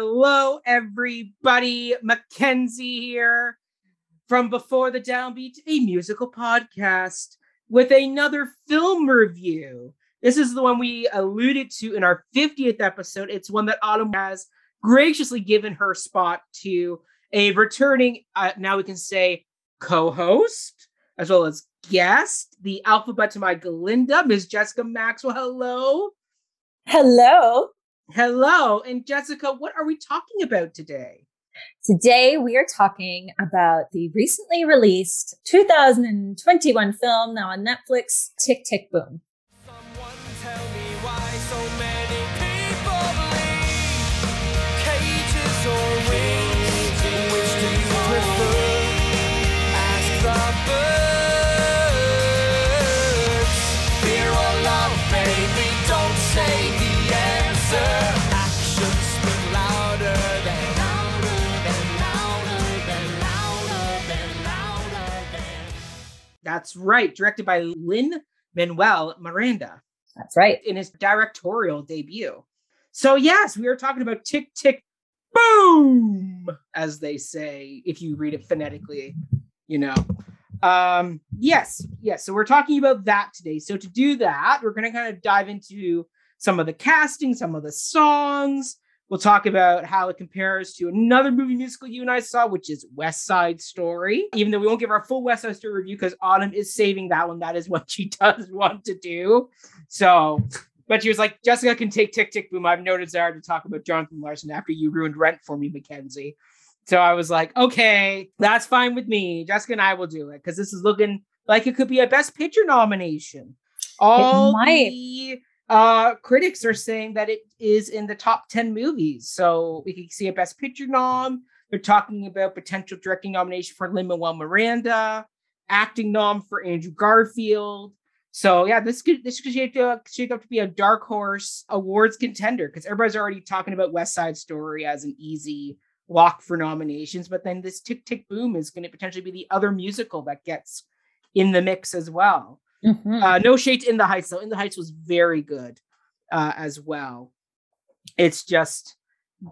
Hello, everybody. Mackenzie here from Before the Downbeat, a musical podcast with another film review. This is the one we alluded to in our 50th episode. It's one that Autumn has graciously given her spot to a returning, uh, now we can say, co host, as well as guest, the Elphaba to my Galinda, Ms. Jessica Maxwell. Hello. Hello. Hello. And Jessica, what are we talking about today? Today, we are talking about the recently released 2021 film now on Netflix, Tick Tick Boom. That's right, directed by Lin Manuel Miranda. That's right. In his directorial debut. So, yes, we are talking about Tick Tick Boom, as they say, if you read it phonetically, you know. Um, yes, yes. So, we're talking about that today. So, to do that, we're going to kind of dive into some of the casting, some of the songs, We'll talk about how it compares to another movie musical you and I saw, which is West Side Story. Even though we won't give our full West Side Story review because Autumn is saving that one. That is what she does want to do. So, but she was like, Jessica can take Tick Tick Boom. I've no desire to talk about Jonathan Larson after you ruined Rent for me, Mackenzie. So I was like, okay, that's fine with me. Jessica and I will do it because this is looking like it could be a Best Picture nomination. All the uh, critics are saying that it is in the top 10 movies. So we can see a Best Picture nom. They're talking about potential directing nomination for Lin Manuel Miranda, acting nom for Andrew Garfield. So yeah, this could this could shape, uh, shape up to be a dark horse awards contender because everybody's already talking about West Side Story as an easy lock for nominations. But then this Tick Tick Boom is going to potentially be the other musical that gets in the mix as well. Mm-hmm. Uh, no shade in the Heights though. In the Heights was very good uh, as well. It's just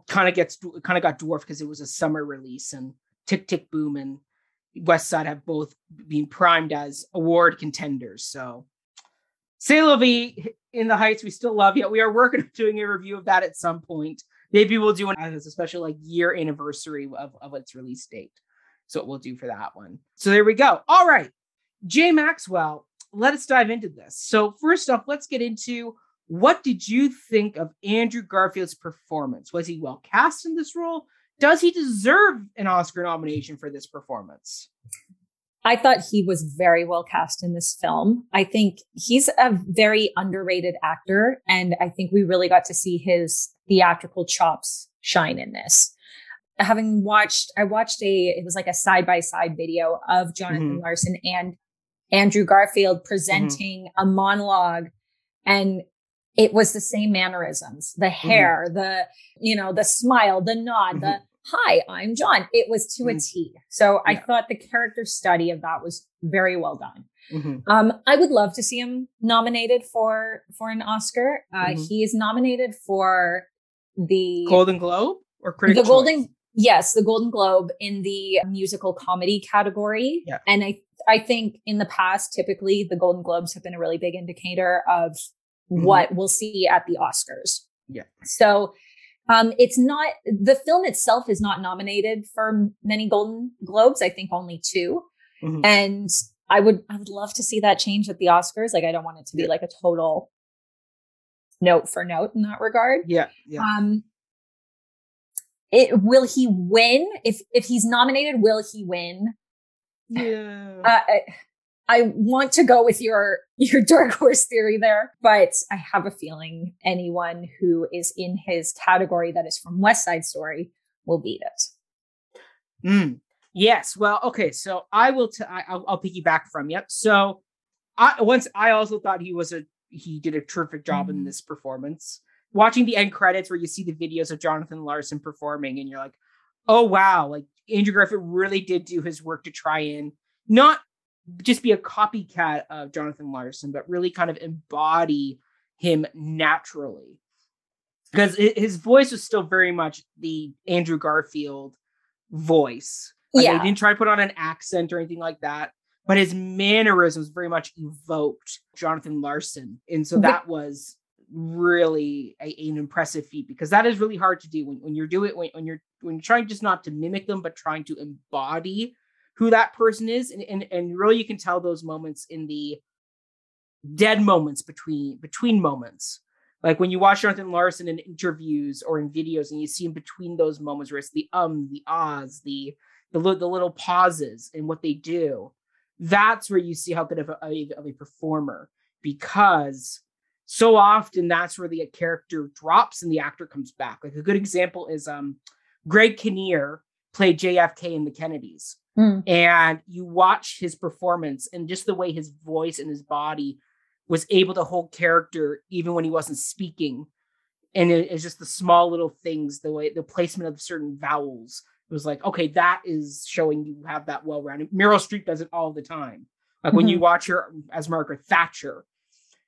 kind of gets kind of got dwarfed because it was a summer release and Tick Tick Boom and West Side have both been primed as award contenders. So Say Vie in the Heights, we still love you. We are working on doing a review of that at some point. Maybe we'll do an as a special like year anniversary of, of its release date. So we'll do for that one. So there we go. All right. Jay Maxwell, let us dive into this. So, first off, let's get into what did you think of Andrew Garfield's performance? Was he well cast in this role? Does he deserve an Oscar nomination for this performance? I thought he was very well cast in this film. I think he's a very underrated actor, and I think we really got to see his theatrical chops shine in this. Having watched, I watched a, it was like a side by side video of Jonathan mm-hmm. Larson and Andrew Garfield mm-hmm. presenting mm-hmm. a monologue and it was the same mannerisms, the mm-hmm. hair, mm-hmm. the, you know, the smile, the nod, the mm-hmm. hi, I'm John. It was to a mm-hmm. T. So yeah. I thought the character study of that was very well done. Um, I would love to see him nominated for for an Oscar. Uh, he is nominated for the Golden Globe or Critics' the Golden Yes, the Golden Globe in the musical comedy category. Yeah. And I I think in the past, typically the Golden Globes have been a really big indicator of mm-hmm. what we'll see at the Oscars. Yeah. So um, it's not the film itself is not nominated for many Golden Globes. I think only 2 mm-hmm. and I would I would love to see that change at the Oscars. Like I don't want it to be yeah. like a total note for note in that regard. Yeah. Yeah. Um, it will he win if if he's nominated? Will he win? Yeah. Uh, I, I want to go with your your dark horse theory there, but I have a feeling anyone who is in his category that is from West Side Story will beat it. Mm. Yes. Well, okay. So I will. T- I, I'll, I'll piggyback from you. So I once I also thought he was a he did a terrific job mm-hmm. in this performance. Watching the end credits where you see the videos of Jonathan Larson performing, and you're like, oh wow, like Andrew Garfield really did do his work to try and not just be a copycat of Jonathan Larson, but really kind of embody him naturally. because his voice was still very much the Andrew Garfield voice. Like, yeah. He didn't try to put on an accent or anything like that, but his mannerisms very much evoked Jonathan Larson. And so that was really a, an impressive feat because that is really hard to do when, when you're doing it when, when you're when you're trying just not to mimic them but trying to embody who that person is. And, and and really you can tell those moments in the dead moments between between moments. Like when you watch Jonathan Larson in interviews or in videos and you see him between those moments where it's the um the ahs the the, the little pauses and what they do that's where you see how good of a, of a performer because so often that's where the character drops and the actor comes back. Like a good example is um, Greg Kinnear played JFK in the Kennedys. Mm. And you watch his performance and just the way his voice and his body was able to hold character even when he wasn't speaking. And it, it's just the small little things, the way the placement of certain vowels. It was like, okay, that is showing you have that well rounded. Meryl Streep does it all the time. Like mm-hmm. when you mm-hmm. watch her as Margaret Thatcher,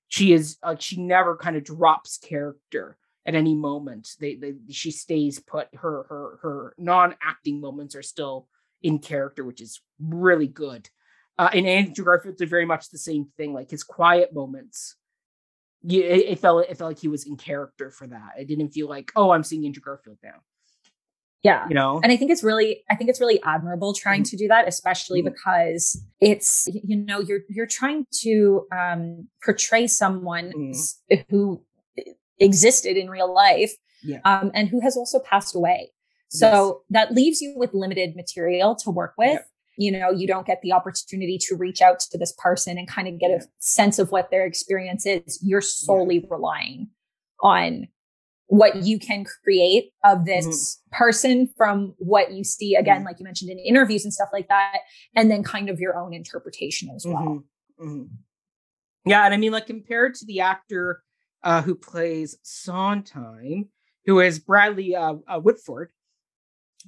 she is like she never kind of drops character at any moment. They, they she stays put. Her her her non-acting moments are still in character, which is really good. Uh, and Andrew Garfield did very much the same thing. Like his quiet moments, it, it, felt it felt like he was in character for that. It didn't feel like oh, I'm seeing Andrew Garfield now. Yeah. You know, and I think it's really, I think it's really admirable trying mm-hmm. to do that, especially mm-hmm. because it's, you know, you're, you're trying to um, portray someone mm-hmm. who existed in real life yeah. um, and who has also passed away. So yes. that leaves you with limited material to work with. Yeah. You know, you don't get the opportunity to reach out to this person and kind of get yeah. a sense of what their experience is. You're solely relying on what you can create of this mm-hmm. person from what you see again, mm-hmm. like you mentioned in interviews and stuff like that, and then kind of your own interpretation as well. Mm-hmm. mm-hmm. Yeah, and I mean, like compared to the actor uh, who plays Sondheim, who is Bradley uh, uh, Whitford,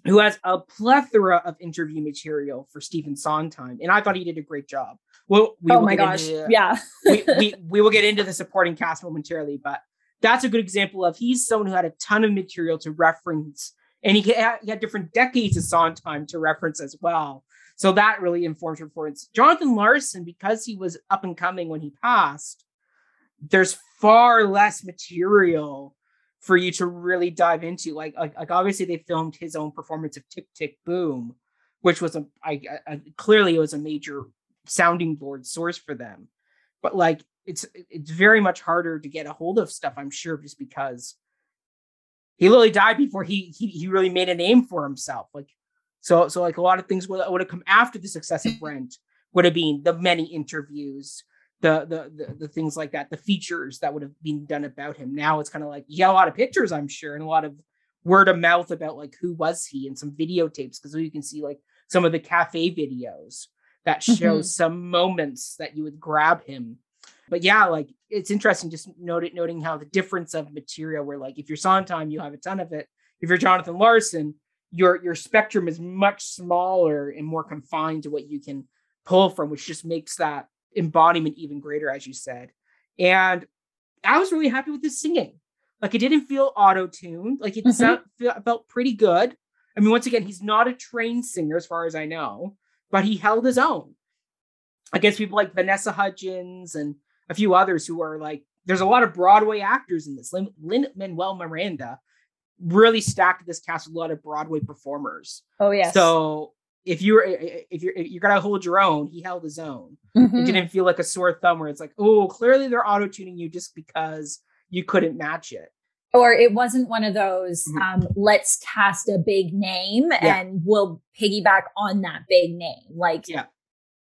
who has a plethora of interview material for Stephen Sondheim, and I thought he did a great job. Well, we oh my gosh, into, yeah, we, we we will get into the supporting cast momentarily, but that's a good example of he's someone who had a ton of material to reference and he had, he had different decades of Sondheim to reference as well. So that really informs performance. Jonathan Larson, because he was up and coming when he passed, there's far less material for you to really dive into. Like, like, like obviously they filmed his own performance of Tick Tick Boom, which was a, clearly it was a major sounding board source for them. But like it's it's very much harder to get a hold of stuff. I'm sure just because he literally died before he he, he really made a name for himself. Like so so like a lot of things would, would have come after the success of Rent would have been the many interviews, the, the the the things like that, the features that would have been done about him. Now it's kind of like you got a lot of pictures, I'm sure, and a lot of word of mouth about like who was he and some videotapes because you can see like some of the cafe videos that show mm-hmm. some moments that you would grab him but yeah, like it's interesting just noting noting how the difference of material where like if you're Sondheim, you have a ton of it. If you're Jonathan Larson, your your spectrum is much smaller and more confined to what you can pull from, which just makes that embodiment even greater, as you said. And I was really happy with his singing. Like it didn't feel auto-tuned. Like it mm-hmm. sound, felt pretty good. I mean, once again, he's not a trained singer, as far as I know, but he held his own against people like Vanessa Hudgens and a few others who are like, there's a lot of Broadway actors in this. Lin Manuel Miranda really stacked this cast with a lot of Broadway performers. Oh yeah. So if you're if you're if you're gonna hold your own, he held his own. Mm-hmm. It didn't feel like a sore thumb where it's like, oh, clearly they're auto tuning you just because you couldn't match it. Or it wasn't one of those, mm-hmm. um, let's cast a big name yeah. and we'll piggyback on that big name. Like, yeah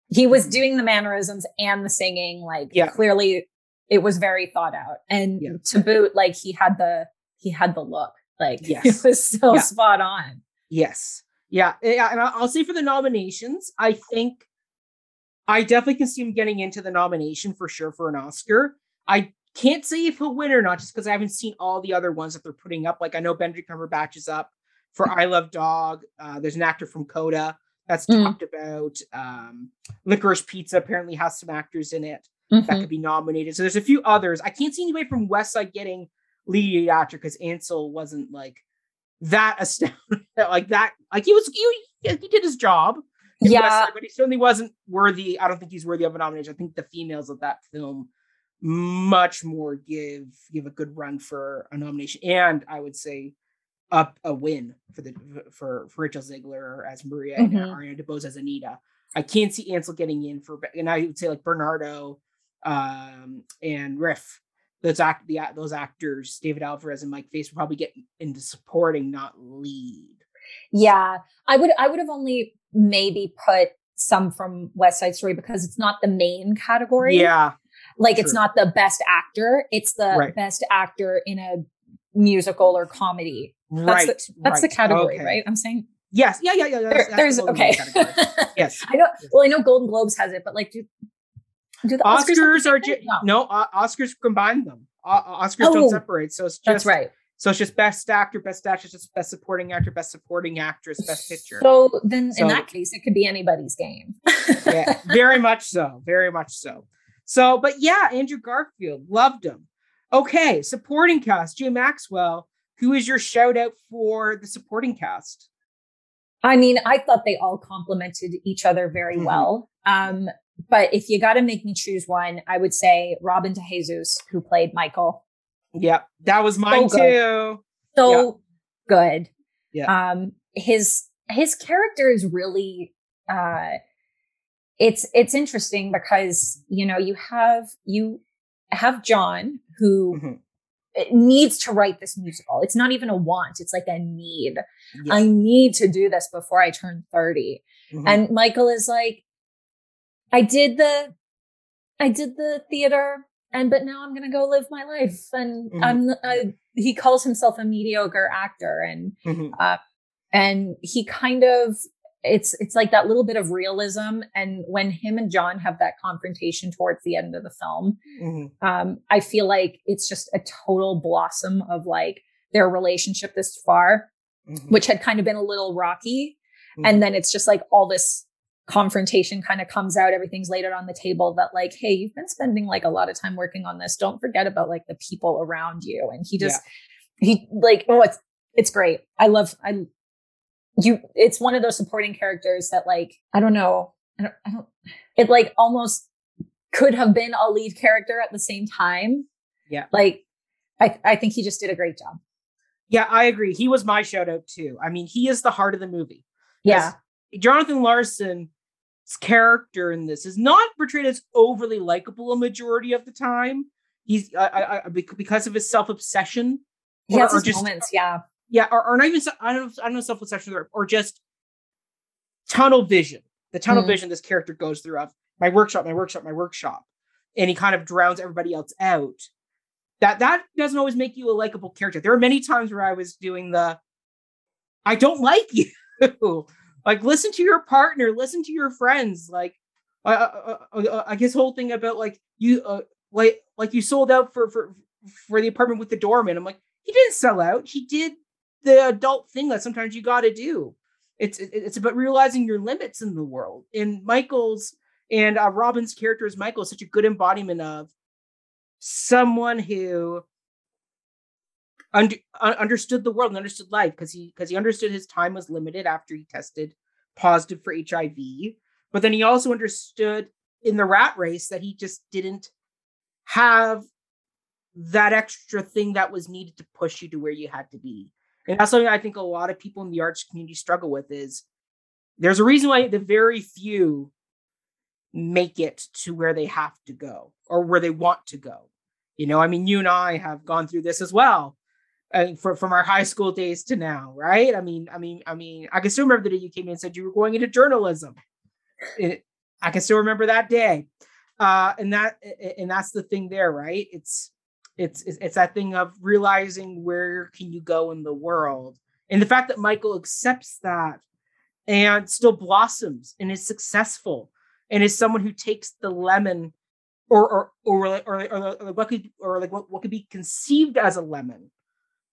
he was doing the mannerisms and the singing like yeah. clearly it was very thought out. And yeah. to boot like he had the he had the look. Like yes. it was so yeah. spot on. Yes. Yeah. Yeah and i'll say for the nominations i think i definitely can see him getting into the nomination for sure for an oscar. I can't say if he'll win or not just because i haven't seen all the other ones that they're putting up. Like i know benedict cumberbatch is up for i love dog. Uh, there's an actor from coda that's mm. talked about. Um, Licorice Pizza apparently has some actors in it mm-hmm. that could be nominated. So there's a few others. I can't see anybody from West Side getting lead actor because Ansel wasn't like that astounding, like that. Like he was, he, he did his job. Yeah, but he certainly wasn't worthy. I don't think he's worthy of a nomination. I think the females of that film much more give give a good run for a nomination, and I would say up a win for the for, for Rachel Zegler as Maria mm-hmm. and Ariana DeBose as Anita. I can't see Ansel getting in for, and I would say like Bernardo um, and Riff. Those act the those actors, David Alvarez and Mike Faist, will probably get into supporting, not lead. Yeah, I would I would have only maybe put some from West Side Story because it's not the main category. Yeah. Like True. it's not the best actor, it's the right. best actor in a musical or comedy. That's right. The, that's right. the category, okay. right? I'm saying Yes. Yeah. Yeah. Yeah. There, there's that's okay. yes. I know. Well, I know Golden Globes has it, but like, do do the Oscars, Oscars are ju- no. uh, Oscars combine them. Uh, Oscars oh, don't separate. So it's just that's right. So it's just best actor, best actress, just best supporting actor, best supporting actress, best picture. So then, so, in that case, it could be anybody's game. yeah, very much so. Very much so. So, but yeah, Andrew Garfield loved him. Okay, supporting cast, Jim Maxwell. Who is your shout out for the supporting cast? I mean, I thought they all complemented each other very mm-hmm. well. Um, but if you got to make me choose one, I would say Robin DeJesus, who played Michael. Yep, that was mine so too. So good. Yeah. Um, his his character is really uh, it's it's interesting because you know you have you have John who mm-hmm needs to write this musical. It's not even a want, it's like a need. I need to do this before I turn 30. Mm-hmm. And Michael is like, I did the, I did the theater and, but now I'm going to go live my life. And mm-hmm. I'm, I, he calls himself a mediocre actor and, mm-hmm. uh, and he kind of it's it's like that little bit of realism and when him and john have that confrontation towards the end of the film mm-hmm. um, i feel like it's just a total blossom of like their relationship this far mm-hmm. which had kind of been a little rocky mm-hmm. and then it's just like all this confrontation kind of comes out everything's laid out on the table that like hey you've been spending like a lot of time working on this don't forget about like the people around you and he just yeah. he like oh it's it's great i love i you it's one of those supporting characters that like i don't know I don't, I don't it like almost could have been a lead character at the same time. Yeah. Like i i think he just did a great job. Yeah i agree. He was my shout out too. I mean he is the heart of the movie. Yeah. Jonathan larson's character in this is not portrayed as overly likable a majority of the time. He's I, I, because of his self-obsession. He has his just, moments yeah yeah, or, or not even I don't know, I don't know self obsession or, or just tunnel vision. The tunnel mm. vision this character goes through of my workshop, my workshop, my workshop, and he kind of drowns everybody else out. That that doesn't always make you a likable character. There are many times where I was doing the I don't like you. like listen to your partner, listen to your friends. Like uh, uh, uh I guess whole thing about like you uh, like like you sold out for for for the apartment with the doorman. I'm like he didn't sell out. He did the adult thing that sometimes you got to do. It's it's about realizing your limits in the world. And Michael's and uh, Robin's character as Michael is such a good embodiment of someone who uh, understood the world and understood life because he because he understood his time was limited after he tested positive for HIV. But then he also understood in the rat race that he just didn't have that extra thing that was needed to push you to where you had to be. And that's something I think a lot of people in the arts community struggle with is there's a reason why the very few make it to where they have to go or where they want to go. You know, I mean, you and I have gone through this as well. Uh, for, from our high school days to now, right? I mean, I mean, I mean, I can still remember the day you came in and said you were going into journalism. It, I can still remember that day, uh, and that and that's the thing there, right? It's it's, it's it's that thing of realizing where can you go in the world. And the fact that michael accepts that and still blossoms and is successful and is someone who takes the lemon or or or or, or, or what could or like what, what could be conceived as a lemon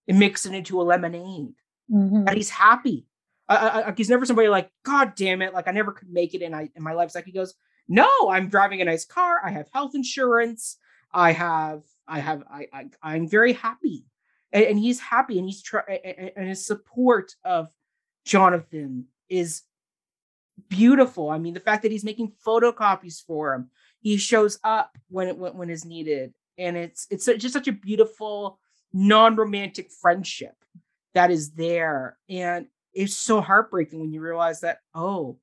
and mix it into a lemonade. Mm-hmm. and he's happy. I, I, he's never somebody like god damn it like i never could make it in, I, in my life. It's like he goes no i'm driving a nice car. I have health insurance. I have I have I, I I'm very happy. and, and he's happy and he's trying and his support of jonathan is beautiful. I mean the fact that he's making photocopies for him he shows up when it when, when is needed. And it's it's just such a beautiful non-romantic friendship that is there. And it's so heartbreaking when you realize that oh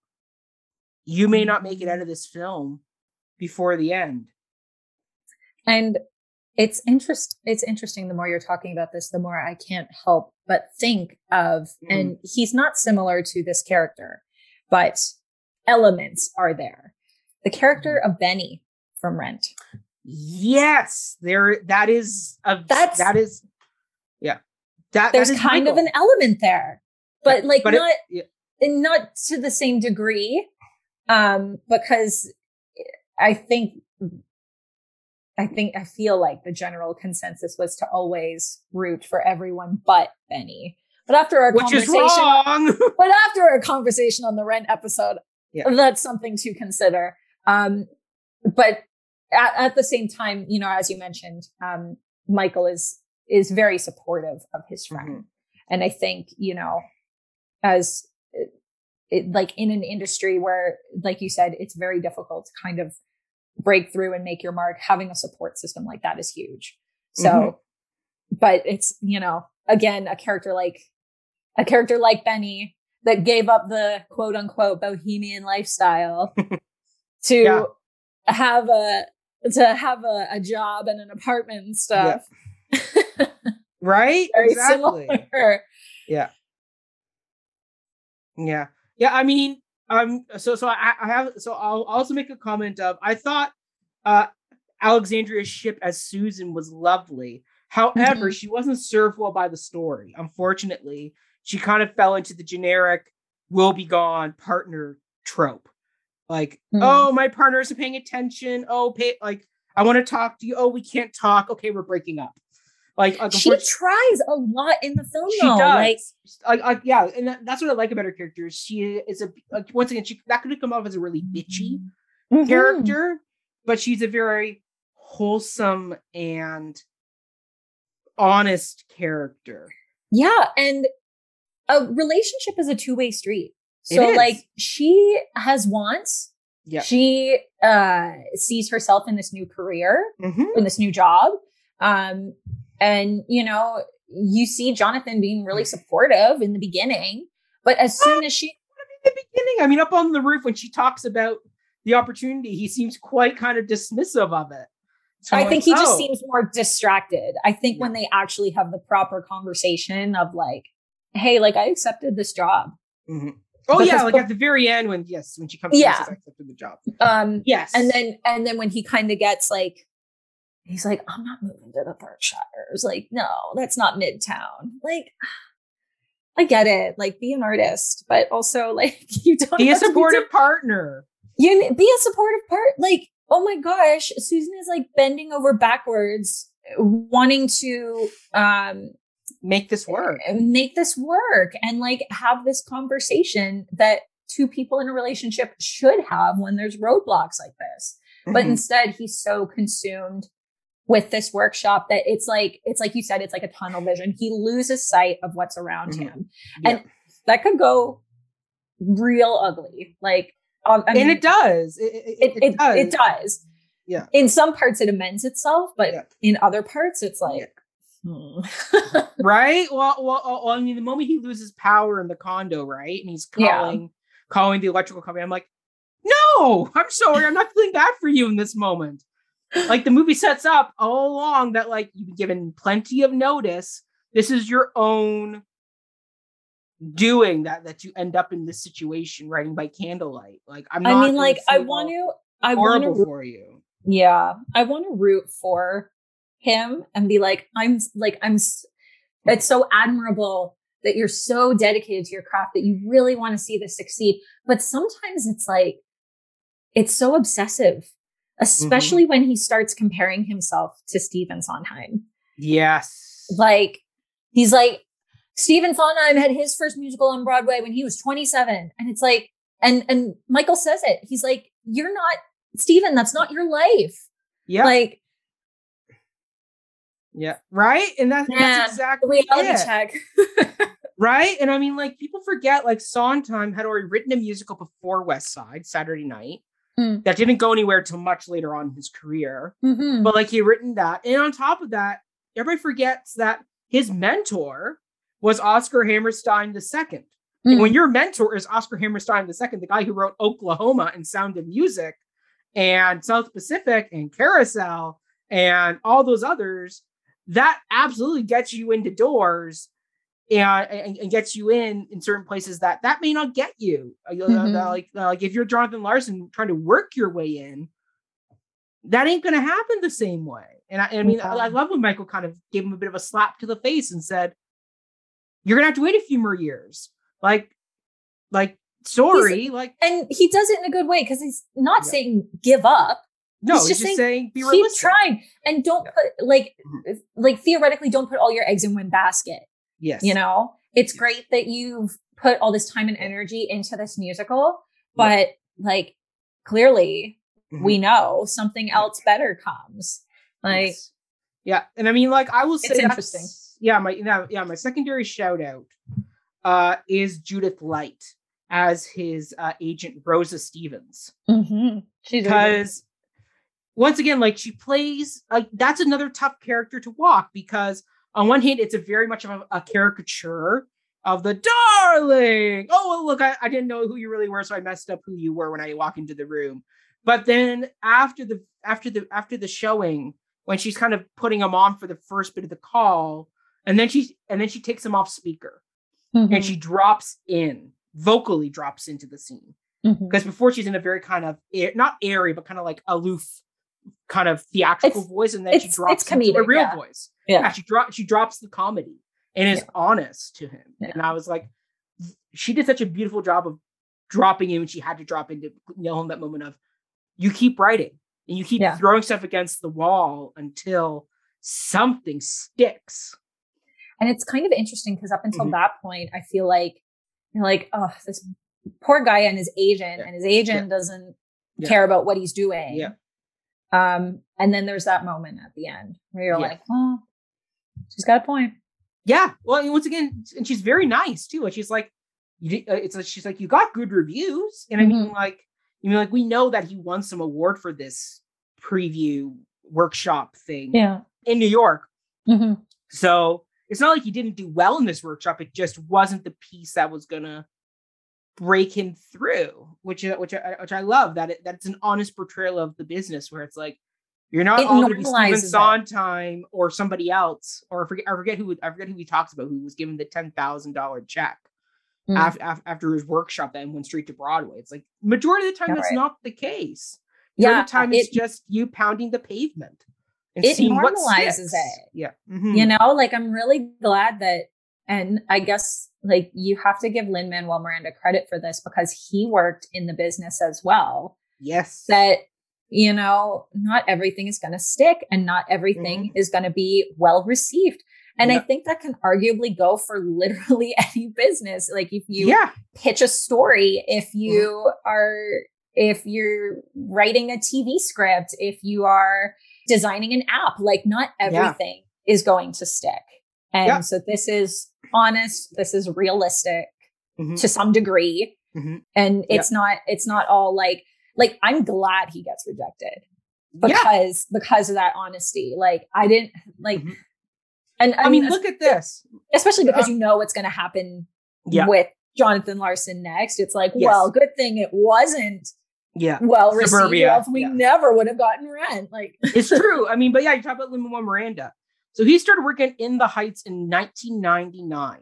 you may not make it out of this film before the end. And it's interest it's interesting the more you're talking about this the more i can't help but think of mm. and he's not similar to this character but elements are there the character mm. of benny from rent yes there that is a that's that is yeah that there's that kind Michael. of an element there but like but not it, yeah. not to the same degree um because i think I think I feel like the general consensus was to always root for everyone but Benny. But after our Which conversation, but after our conversation on the Rent episode, yeah. that's something to consider. Um, but at, at, the same time, you know, as you mentioned, um, Michael is is very supportive of his friend, mm-hmm. and I think you know, as it, it, like in an industry where, like you said, it's very difficult to kind of break through and make your mark, having a support system like that is huge. So, mm-hmm. but it's, you know, again, a character like a character like Benny that gave up the quote unquote bohemian lifestyle to yeah. have a to have a, a, job and an apartment and stuff. Yeah. right? Very exactly. Similar. Yeah. Yeah. Yeah. I mean, um so so I, I have so I'll also make a comment of I thought uh Alexandra Shipp as Susan was lovely. However, mm-hmm. she wasn't served well by the story. Unfortunately, she kind of fell into the generic will be gone partner trope. Like, mm-hmm. oh, my partner isn't paying attention. Oh, pay like I want to talk to you. Oh, we can't talk. Okay, we're breaking up. Like, like she tries a lot in the film. She though. does. Like, yeah, and that's what I like about her character. She is a like, once again, she that could have come off as a really bitchy mm-hmm. character, but she's a very wholesome and honest character. Yeah, and a relationship is a two way street. So, like, she has wants. Yeah. She uh, sees herself in this new career, mm-hmm. in this new job. Um, and, you know, you see Jonathan being really supportive in the beginning, but as soon as she. In the beginning, I mean, up on the roof when she talks about the opportunity, he seems quite kind of dismissive of it. So I think he oh. just seems more distracted. I think yeah. when they actually have the proper conversation of like, hey, like I accepted this job. Mm-hmm. Oh yeah, like at the very end He's like, I'm not moving to the Berkshires. Like, no, that's not Midtown. Like, I get it. Like, be an artist, but also like you don't be a supportive be partner. You be a supportive part. Like, oh my gosh, Susan is like bending over backwards, wanting to um make this work, make this work, and like have this conversation that two people in a relationship should have when there's roadblocks like this. Mm-hmm. But instead, he's so consumed with this workshop that it's like it's like you said it's like a tunnel vision. He loses sight of what's around mm-hmm. him. Yeah. and that could go real ugly. Like um, I mean, and it does. It, it, it, it, does. it does. Yeah. In some parts it amends itself but yeah. in other parts it's like yeah. hmm. right? Well, well, well i mean the moment he loses power in the condo right? And he's calling calling the electrical company i'm like no! I'm sorry. I'm not feeling bad for you in this moment like the movie sets up all along that like you've been given plenty of notice. This is your own doing that that you end up in this situation writing by candlelight. Like I'm I mean like I want to I want to for you. Yeah. I want to root for him and be like I'm like I'm it's so admirable that you're so dedicated to your craft that you really want to see this succeed. But sometimes it's like it's so obsessive especially mm-hmm. when he starts comparing himself to Stephen Sondheim. Yes. Like, he's like, Stephen Sondheim had his first musical on Broadway when he was 27. And it's like, and and Michael says it. He's like, You're not Stephen, that's not your life. Yeah. Like, Yeah. Right. And that, Man, that's exactly Reality it. check. Right. And I mean, like, people forget, like, Sondheim had already written a musical before West Side, Saturday Night, Mm. that didn't go anywhere till much later on in his career. Mhm. But, like, he had written that. And on top of that, everybody forgets that his mentor was Oscar Hammerstein II. Mm. when your mentor is Oscar Hammerstein II, the guy who wrote Oklahoma and Sound of Music and South Pacific and Carousel and all those others, that absolutely gets you into doors and, and, gets you in in certain places that that may not get you. Uh, Mhm. that, like uh, like if you're Jonathan Larson trying to work your way in, that ain't going to happen the same way. And I, I mean, I, I love when Michael kind of gave him a bit of a slap to the face and said, "You're going to have to wait a few more years." Like, like sorry, like and he does it in a good way because he's not Yeah. saying give up. no, he's he's just just saying, saying be Keep realistic. trying and don't Yeah. put like Mhm. like theoretically don't put all your eggs in one basket. Yes, You know, it's Yes. great that you've put all this time and energy into this musical, but like clearly Mhm. we know something else better comes. Like Yes. yeah, and I mean, like I will say, interesting. Yeah, my yeah, yeah, my secondary shout out uh, is Judith Light as his uh, agent Rosa Stevens mhm. good. because once again, like she plays, like that's another tough character to walk because on one hand, it's a very much of a, a caricature of the darling. Oh, well, look, I, I didn't know who you really were, so I messed up who you were when I walk into the room. But then after the after the after the showing, when she's kind of putting him on for the first bit of the call, and then she and then she takes him off speaker Mhm. and she drops in, vocally drops into the scene because before she's in a very kind of air, not airy but kind of like aloof kind of theatrical It's- voice and then she drops it's into a real yeah. voice Yeah. she drops she drops the comedy and is Yeah. honest to him Yeah. and i was like she did such a beautiful job of dropping in when she had to drop into nail him that moment of you keep writing and you keep Yeah. throwing stuff against the wall until something sticks And it's kind of interesting because up until Mhm. that point, I feel like you're like, oh, this poor guy and his agent, Yeah. and his agent doesn't Yeah. care about what he's doing. Um, and then there's that moment at the end where you're Yeah. like, oh, she's got a point. Yeah. Well, once again, and she's very nice too. And she's like, you, uh, it's like she's like, you got good reviews, and I mean, Mm-hmm. like, you mean, like, we know that he won some award for this preview workshop thing Yeah. in New York. hmm So it's not like he didn't do well in this workshop. It just wasn't the piece that was gonna break him through, which uh, which I, which I love that it, that's an honest portrayal of the business where it's like you're not It all going to be it. Sondheim or somebody else, or I forget I forget who I forget who he talks about who was given the ten thousand dollar check Mm. after, after his workshop that went straight to Broadway. It's like majority of the time Yeah, that's right. not the case. Yeah. The time it's just you pounding the pavement. It normalizes it. Yeah. Mhm. you know, like I'm really glad that, and I guess like you have to give Lin Manuel Miranda credit for this because he worked in the business as well. Yes. that you know not everything is going to stick and not everything mm-hmm. is going to be well received and i think that can arguably go for literally any business like if you yeah. pitch a story if you mm-hmm. are if you're writing a tv script if you are designing an app like not Yeah. everything is going to stick and Yeah. so this is honest this is realistic Mhm. to some degree Mhm. and Yeah. it's not it's not all like like i'm glad he gets rejected Yeah. because because of that honesty like i didn't like Mhm. and I mean, look at this. especially because you know what's going to happen Yeah. with jonathan larson next it's like Yes. well good thing it wasn't Yeah. well received Superbia, else we yeah. never would have gotten rent like It's true. I mean, but yeah, you talk about Lin-Manuel Miranda. So he started working in the Heights in 1999.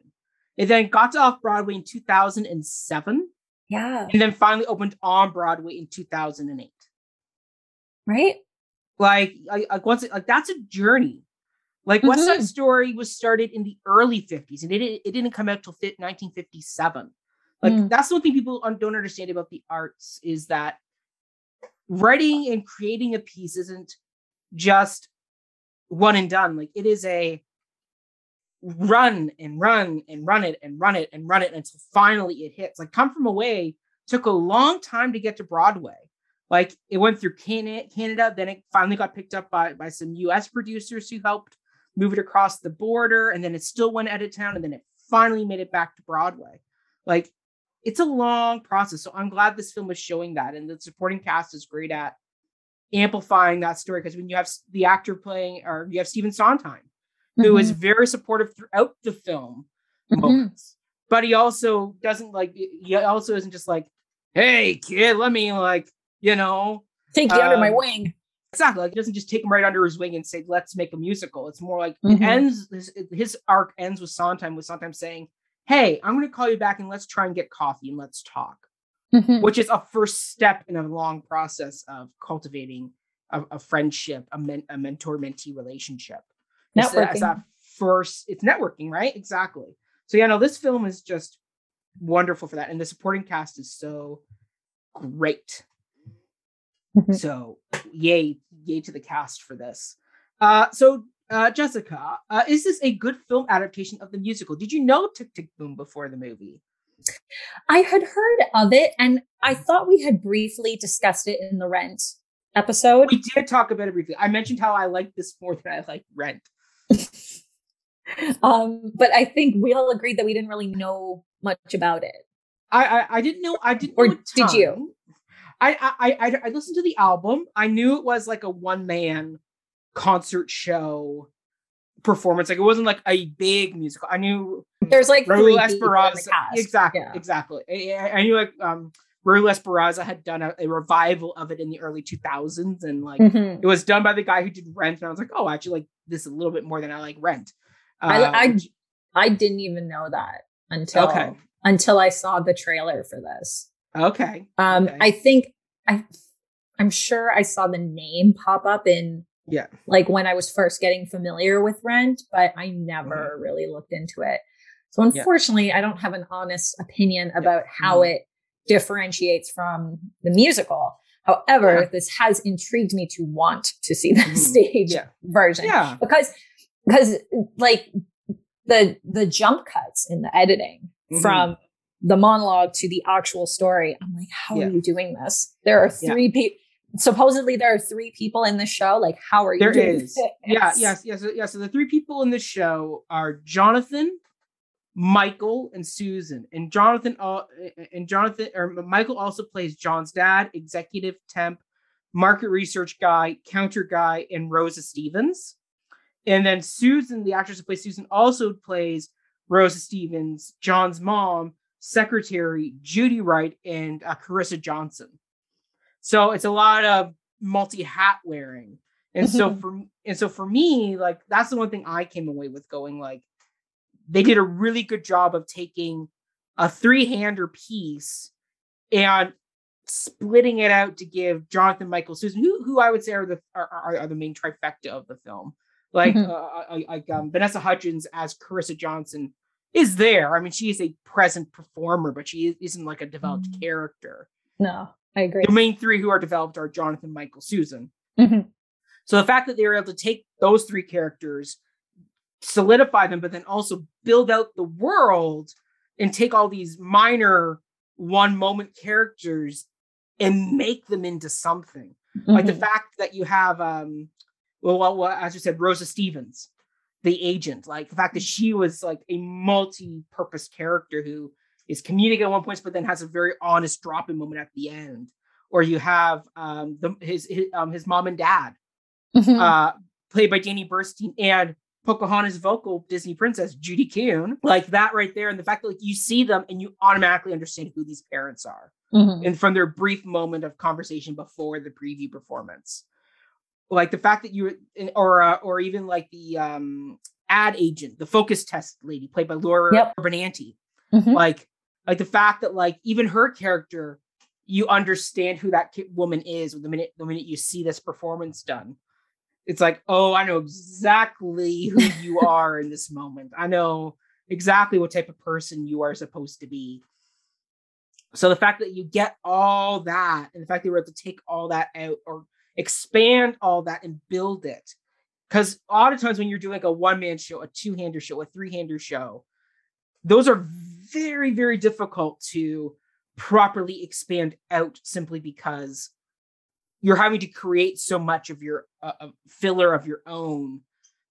It then got to off Broadway in 2007, yeah and then finally opened on Broadway in 2008. right Like, like, once, like that's a journey. Like West Side Mhm. Story was started in the early 50s, and it didn't, it didn't come out till 1957. Like Mm. that's one thing people don't understand about the arts is that writing and creating a piece isn't just one and done. Like it is a run and run and run it and run it and run it until finally it hits. Like Come From Away took a long time to get to Broadway. Like it went through Canada, then it finally got picked up by by some U.S. producers who helped move it across the border, and then it still went out of town, and then it finally made it back to Broadway. Like it's a long process. So I'm glad this film is showing that. And the supporting cast is great at amplifying that story. Because when you have the actor playing, or you have Stephen Sondheim, who mm-hmm. is very supportive throughout the film mm-hmm. moments, but he also doesn't like, he also isn't just like, hey, kid, let me like, you know, take you um, under my um, wing. Exactly. Like, he doesn't just take him right under his wing and say, let's make a musical. It's more like mm-hmm. it ends, his, his arc ends with Sondheim, with Sondheim saying, hey, I'm going to call you back and let's try and get coffee and let's talk, mm-hmm. which is a first step in a long process of cultivating a, a friendship, a, men, a mentor mentee relationship. Networking. It's, that first, it's networking, right? Exactly. So, yeah, no, this film is just wonderful for that. And the supporting cast is so great. Mm-hmm. So, yay, yay to the cast for this. Uh, so uh, Jessica, uh, is this a good film adaptation of the musical? Did you know Tick Tick Boom before the movie? I had heard of it, and I thought we had briefly discussed it in the Rent episode. We did talk about it briefly. I mentioned how I like this more than I like Rent. um, but I think we all agreed that we didn't really know much about it. I I, I didn't know. I didn't. Or did you? I, I I I listened to the album. I knew it was like a one man concert show performance. Like it wasn't like a big musical. I knew there's like Raul Esparza. Exactly, yeah. exactly. I, I, knew like um Raul Esparza had done a, a, revival of it in the early 2000s, and like mm-hmm. it was done by the guy who did Rent. And I was like, oh, I actually, like this a little bit more than I like Rent. Uh, I, I I didn't even know that until okay. until I saw the trailer for this. Okay. Um, okay. I think I I'm sure I saw the name pop up in yeah. Like when I was first getting familiar with Rent, but I never mm-hmm. really looked into it. So unfortunately, yeah. I don't have an honest opinion about yeah. how mm-hmm. it differentiates from the musical. However, yeah. this has intrigued me to want to see the mm-hmm. stage version. Yeah. Because because like the the jump cuts in the editing mm-hmm. from the monologue to the actual story, I'm like, how are you doing this? There are three people supposedly there are three people in the show. Like, how are you there is. Yeah, yes, yes, yes. So the three people in the show are Jonathan, Michael, and Susan. And Jonathan, uh, and Jonathan or Michael also plays John's dad, executive temp, market research guy, counter guy, and Rosa Stevens. And then Susan, the actress who plays Susan, also plays Rosa Stevens, John's mom, secretary Judy Wright, and uh, Karessa Johnson. So it's a lot of multi hat wearing. And so for and so for me, like that's the one thing I came away with going like they did a really good job of taking a three-hander piece and splitting it out to give Jonathan Michael Susan, who who I would say are the are, are, are the main trifecta of the film. Like mm-hmm. uh, like um, Vanessa Hudgens as Karessa Johnson is there. I mean, she is a present performer, but she isn't like a developed mm-hmm. character. No. I agree. The main three who are developed are Jonathan, Michael, Susan. Mm-hmm. So the fact that they were able to take those three characters, solidify them, but then also build out the world and take all these minor one moment characters and make them into something. Mm-hmm. Like the mm-hmm. fact that you have, um, well, well, well, as you said, Rosa Stevens, the agent, like the fact that she was like a multi purpose character who is comedic at one point, but then has a very honest drop-in moment at the end. Or you have um, the, his his, um, his mom and dad, mm-hmm. uh, played by Danny Burstein, and Pocahontas vocal Disney princess Judy Kuhn, like that right there, and the fact that like you see them and you automatically understand who these parents are, mm-hmm. and from their brief moment of conversation before the preview performance, like the fact that you or uh, or even like the um, ad agent, the focus test lady played by Laura yep. Benanti, mm-hmm. like like the fact that like even her character, you understand who that woman is the minute the minute you see this performance done. It's like, oh, I know exactly who you are in this moment. I know exactly what type of person you are supposed to be. So the fact that you get all that, and the fact that you were able to take all that out or expand all that and build it, because a lot of times when you're doing like a one man show, a two hander show, a three hander show, those are very, very difficult to properly expand out simply because you're having to create so much of your uh, filler of your own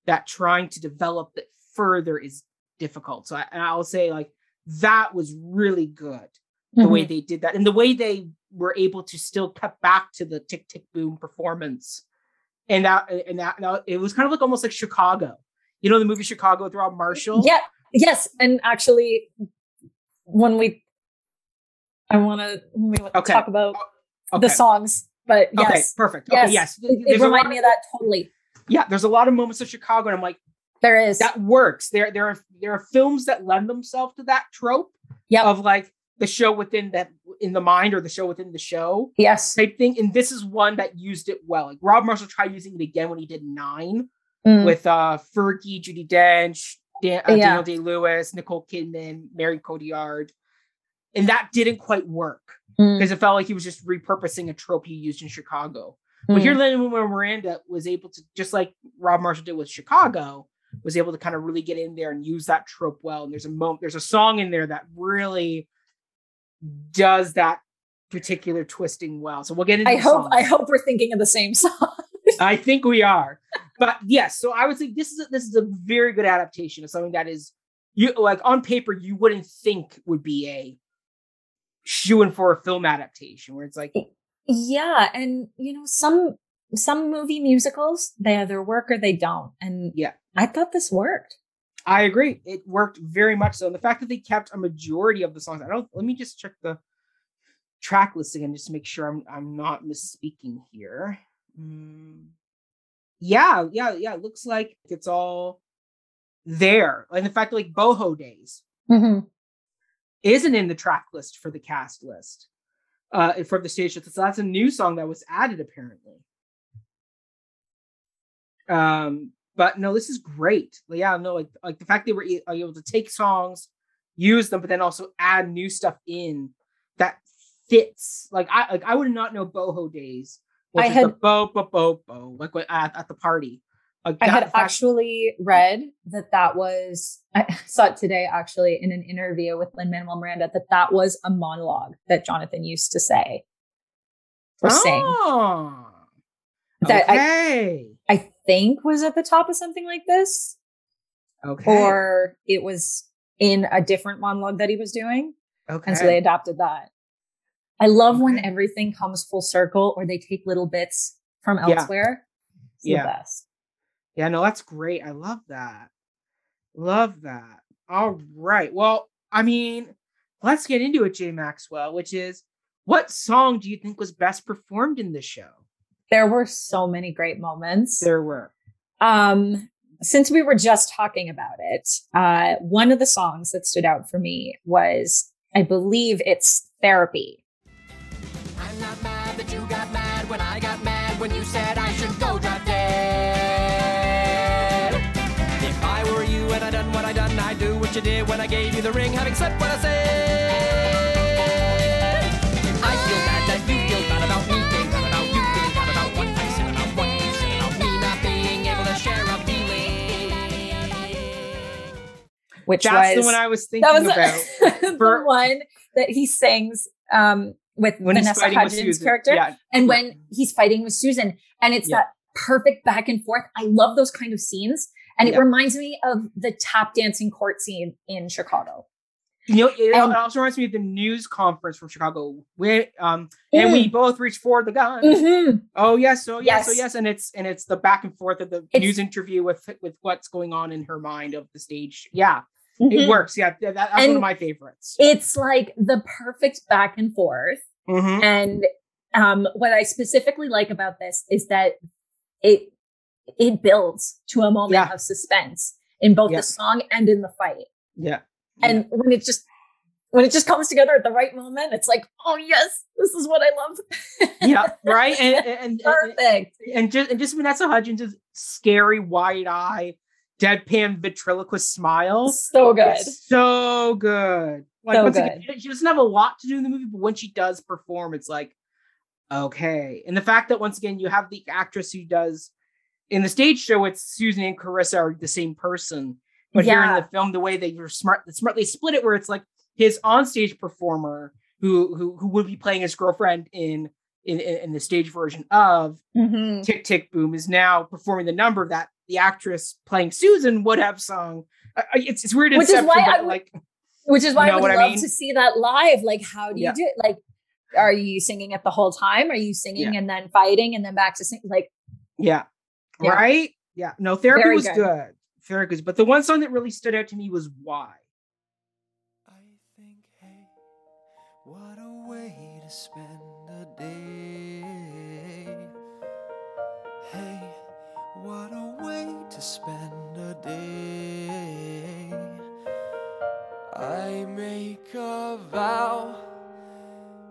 that trying to develop it further is difficult. So I, I'll say like that was really good the Mm-hmm. way they did that and the way they were able to still cut back to the tick tick boom performance and that and that, and that it was kind of like almost like chicago you know the movie chicago with rob marshall Yeah. Yes. And actually, when we, I want to we Okay. talk about okay. the songs, but yes. okay perfect Yes. okay yes It, it There's a lot reminded me of that totally. yeah there's a lot of moments of chicago and i'm like There is. that works there there are there are films that lend themselves to that trope Yep. of like the show within that in the mind or the show within the show yes. type thing and this is one that used it well like rob marshall tried using it again when he did nine Mm. with uh Fergie, Judi Dench, Dan- uh, Yeah. Daniel Day Lewis, Nicole Kidman, Mary Cotillard, and that didn't quite work Mm. because it felt like he was just repurposing a trope he used in Chicago. Mm. But here, Lin Manuel Miranda was able to, just like Rob Marshall did with Chicago, was able to kind of really get in there and use that trope well. And there's a moment, there's a song in there that really does that particular twisting well. So we'll get into. I hope songs. I hope we're thinking of the same song. I think we are. But yes, so I would say this is a, this is a very good adaptation of something that is you like on paper you wouldn't think would be a shoe in for a film adaptation where it's like yeah, and you know some some movie musicals they either work or they don't, and Yeah. I thought this worked. I agree. It worked very much so. And the fact that they kept a majority of the songs, I don't let me just check the track list again just to make sure I'm I'm not misspeaking here. Mm, yeah, yeah, yeah. It looks like it's all there. And the fact like boho days Mm-hmm. isn't in the track list for the cast list uh for the stage. So that's a new song that was added apparently. Um, but no, this is great. Like, Yeah, no, like like the fact they were able to take songs, use them, but then also add new stuff in that fits. Like I like I would not know boho days. I had- bo bo bo bo like at, at the party. Like I had fact- actually read that that was I saw it today actually in an interview with Lin Manuel Miranda that that was a monologue that Jonathan used to say or sing Oh, that I, okay. I think was at the top of something like this okay. or it was in a different monologue that he was doing okay. and so they adopted that. I love when everything comes full circle or they take little bits from Yeah. elsewhere. Yeah. the best. Yeah, no, that's great. I love that. Love that. All right. Well, I mean, let's get into it, Jay Maxwell, which is what song do you think was best performed in the show? There were so many great moments. There were. Um, since we were just talking about it, uh, one of the songs that stood out for me was, I believe it's Therapy. I got mad when you said I should go drop dead. If I were you and I done what I done, I'd do what you did when I gave you the ring, having said what I said. I feel bad that you feel bad about me, feeling bad about you, feeling bad about what I said about what you said about me not being able to share a feeling. Which That's was the one I was thinking that was about. the For- one that he sings um, with When Vanessa with Hudgens' character, Yeah. and when he's fighting with Susan, and it's Yeah. that perfect back and forth. I love those kind of scenes, and it Yeah. reminds me of the tap dancing court scene in Chicago. You know, it And- also reminds me of the news conference from Chicago, where um, and we both reached for the gun. Mhm. Oh yes, oh yes, oh Yes. yes, and it's and it's the back and forth of the It's- news interview with with what's going on in her mind of the stage. Yeah, Mhm. it works. Yeah, that, that's one of my favorites. It's like the perfect back and forth. Mhm. And um, what I specifically like about this is that it it builds to a moment Yeah. of suspense in both Yeah. the song and in the fight. Yeah, And when it just when it just comes together at the right moment, it's like, oh yes, this is what I love. yeah, right. And and, and, and, Perfect. and just and just Vanessa Hudgens' scary wide eye, deadpan ventriloquist smile. So good. So good. Like So once good. she- she doesn't have a lot to do in the movie, but when she does perform, it's like okay. And the fact that once again you have the actress who does in the stage show, it's Susan and Karessa are the same person, but here in the film, the way they were smart, smartly split it, where it's like his onstage performer who who who would be playing his girlfriend in in in the stage version of Mhm. Tick Tick Boom is now performing the number of that the actress playing Susan would have sung. Uh, it's it's weird. Which is why but, I would- like Which is why You know I would what I love mean? to see that live. Like, how do you Yeah. do it? Like, are you singing it the whole time? Are you singing and then fighting and then back to sing? Like, yeah, Yeah. right. Yeah, no, therapy Very was good. good. Very good. But the one song that really stood out to me was "Why." I think, hey, what a way to spend a day. Hey, what a way to spend a day. I make a vow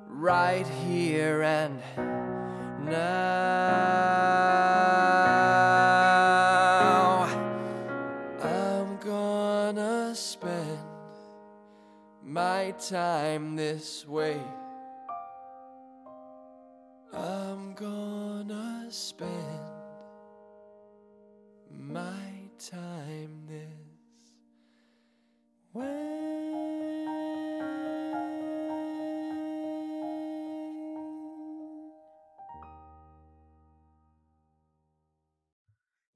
right here and now. I'm gonna spend my time this way. I'm gonna spend time this way.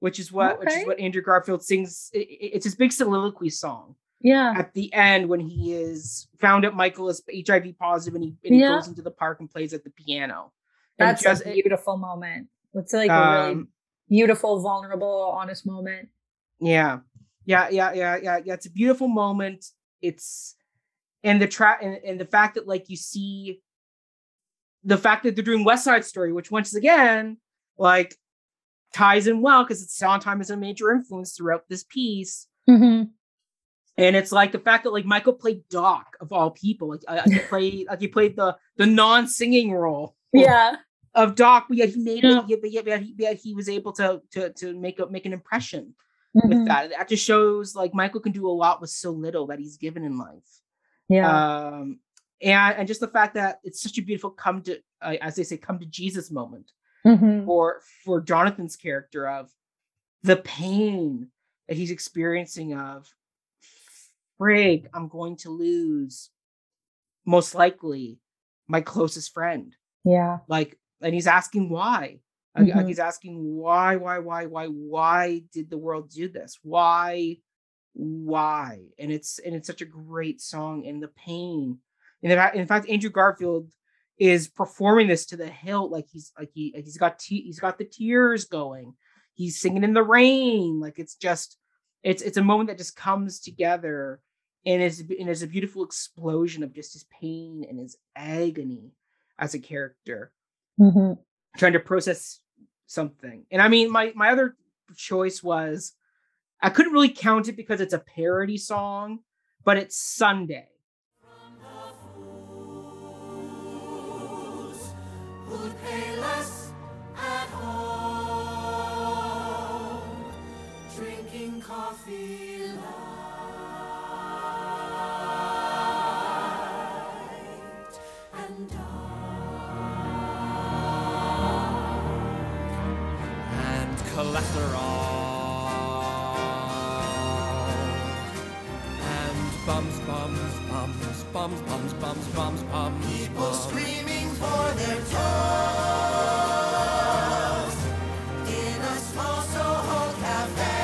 which is what which is what Andrew Garfield sings. i- i- It's his big soliloquy song yeah. at the end when he is found out Michael is HIV positive and he, and he Yeah. goes into the park and plays at the piano. That's just- a beautiful moment. It's like a really um, beautiful, vulnerable, honest moment. Yeah, yeah, yeah, yeah, yeah, yeah. It's a beautiful moment. It's and the track and, and the fact that like you see the fact that they're doing West Side Story, which once again like ties in well because it's Sondheim is a major influence throughout this piece. Mm-hmm. And it's like the fact that like Michael played Doc of all people, like uh, he played like he played the the non-singing role Yeah. of Doc, but yet he made Yeah. it. Yet, but yet, yet he, yet he was able to to to make a make an impression Mhm. with that. That just shows like Michael can do a lot with so little that he's given in life. Yeah. Um, and and just the fact that it's such a beautiful come to uh, as they say come to Jesus moment Mhm. for for Jonathan's character of the pain that he's experiencing of frig I'm going to lose most likely my closest friend Yeah. like and he's asking why Like, Mhm. he's asking why why why why why did the world do this? Why why? And it's and it's such a great song and the pain. And in fact, andrew garfield is performing this to the hilt like he's like he like he's got te- he's got the tears going. He's singing in the rain. Like it's just it's it's a moment that just comes together and is and is a beautiful explosion of just his pain and his agony as a character. Mhm. Trying to process something. And I mean, my my other choice was I couldn't really count it because it's a parody song, but it's Sunday. Coffee bums, bums, bums, bums, bums, bums. People screaming for their toast in a small Soho cafe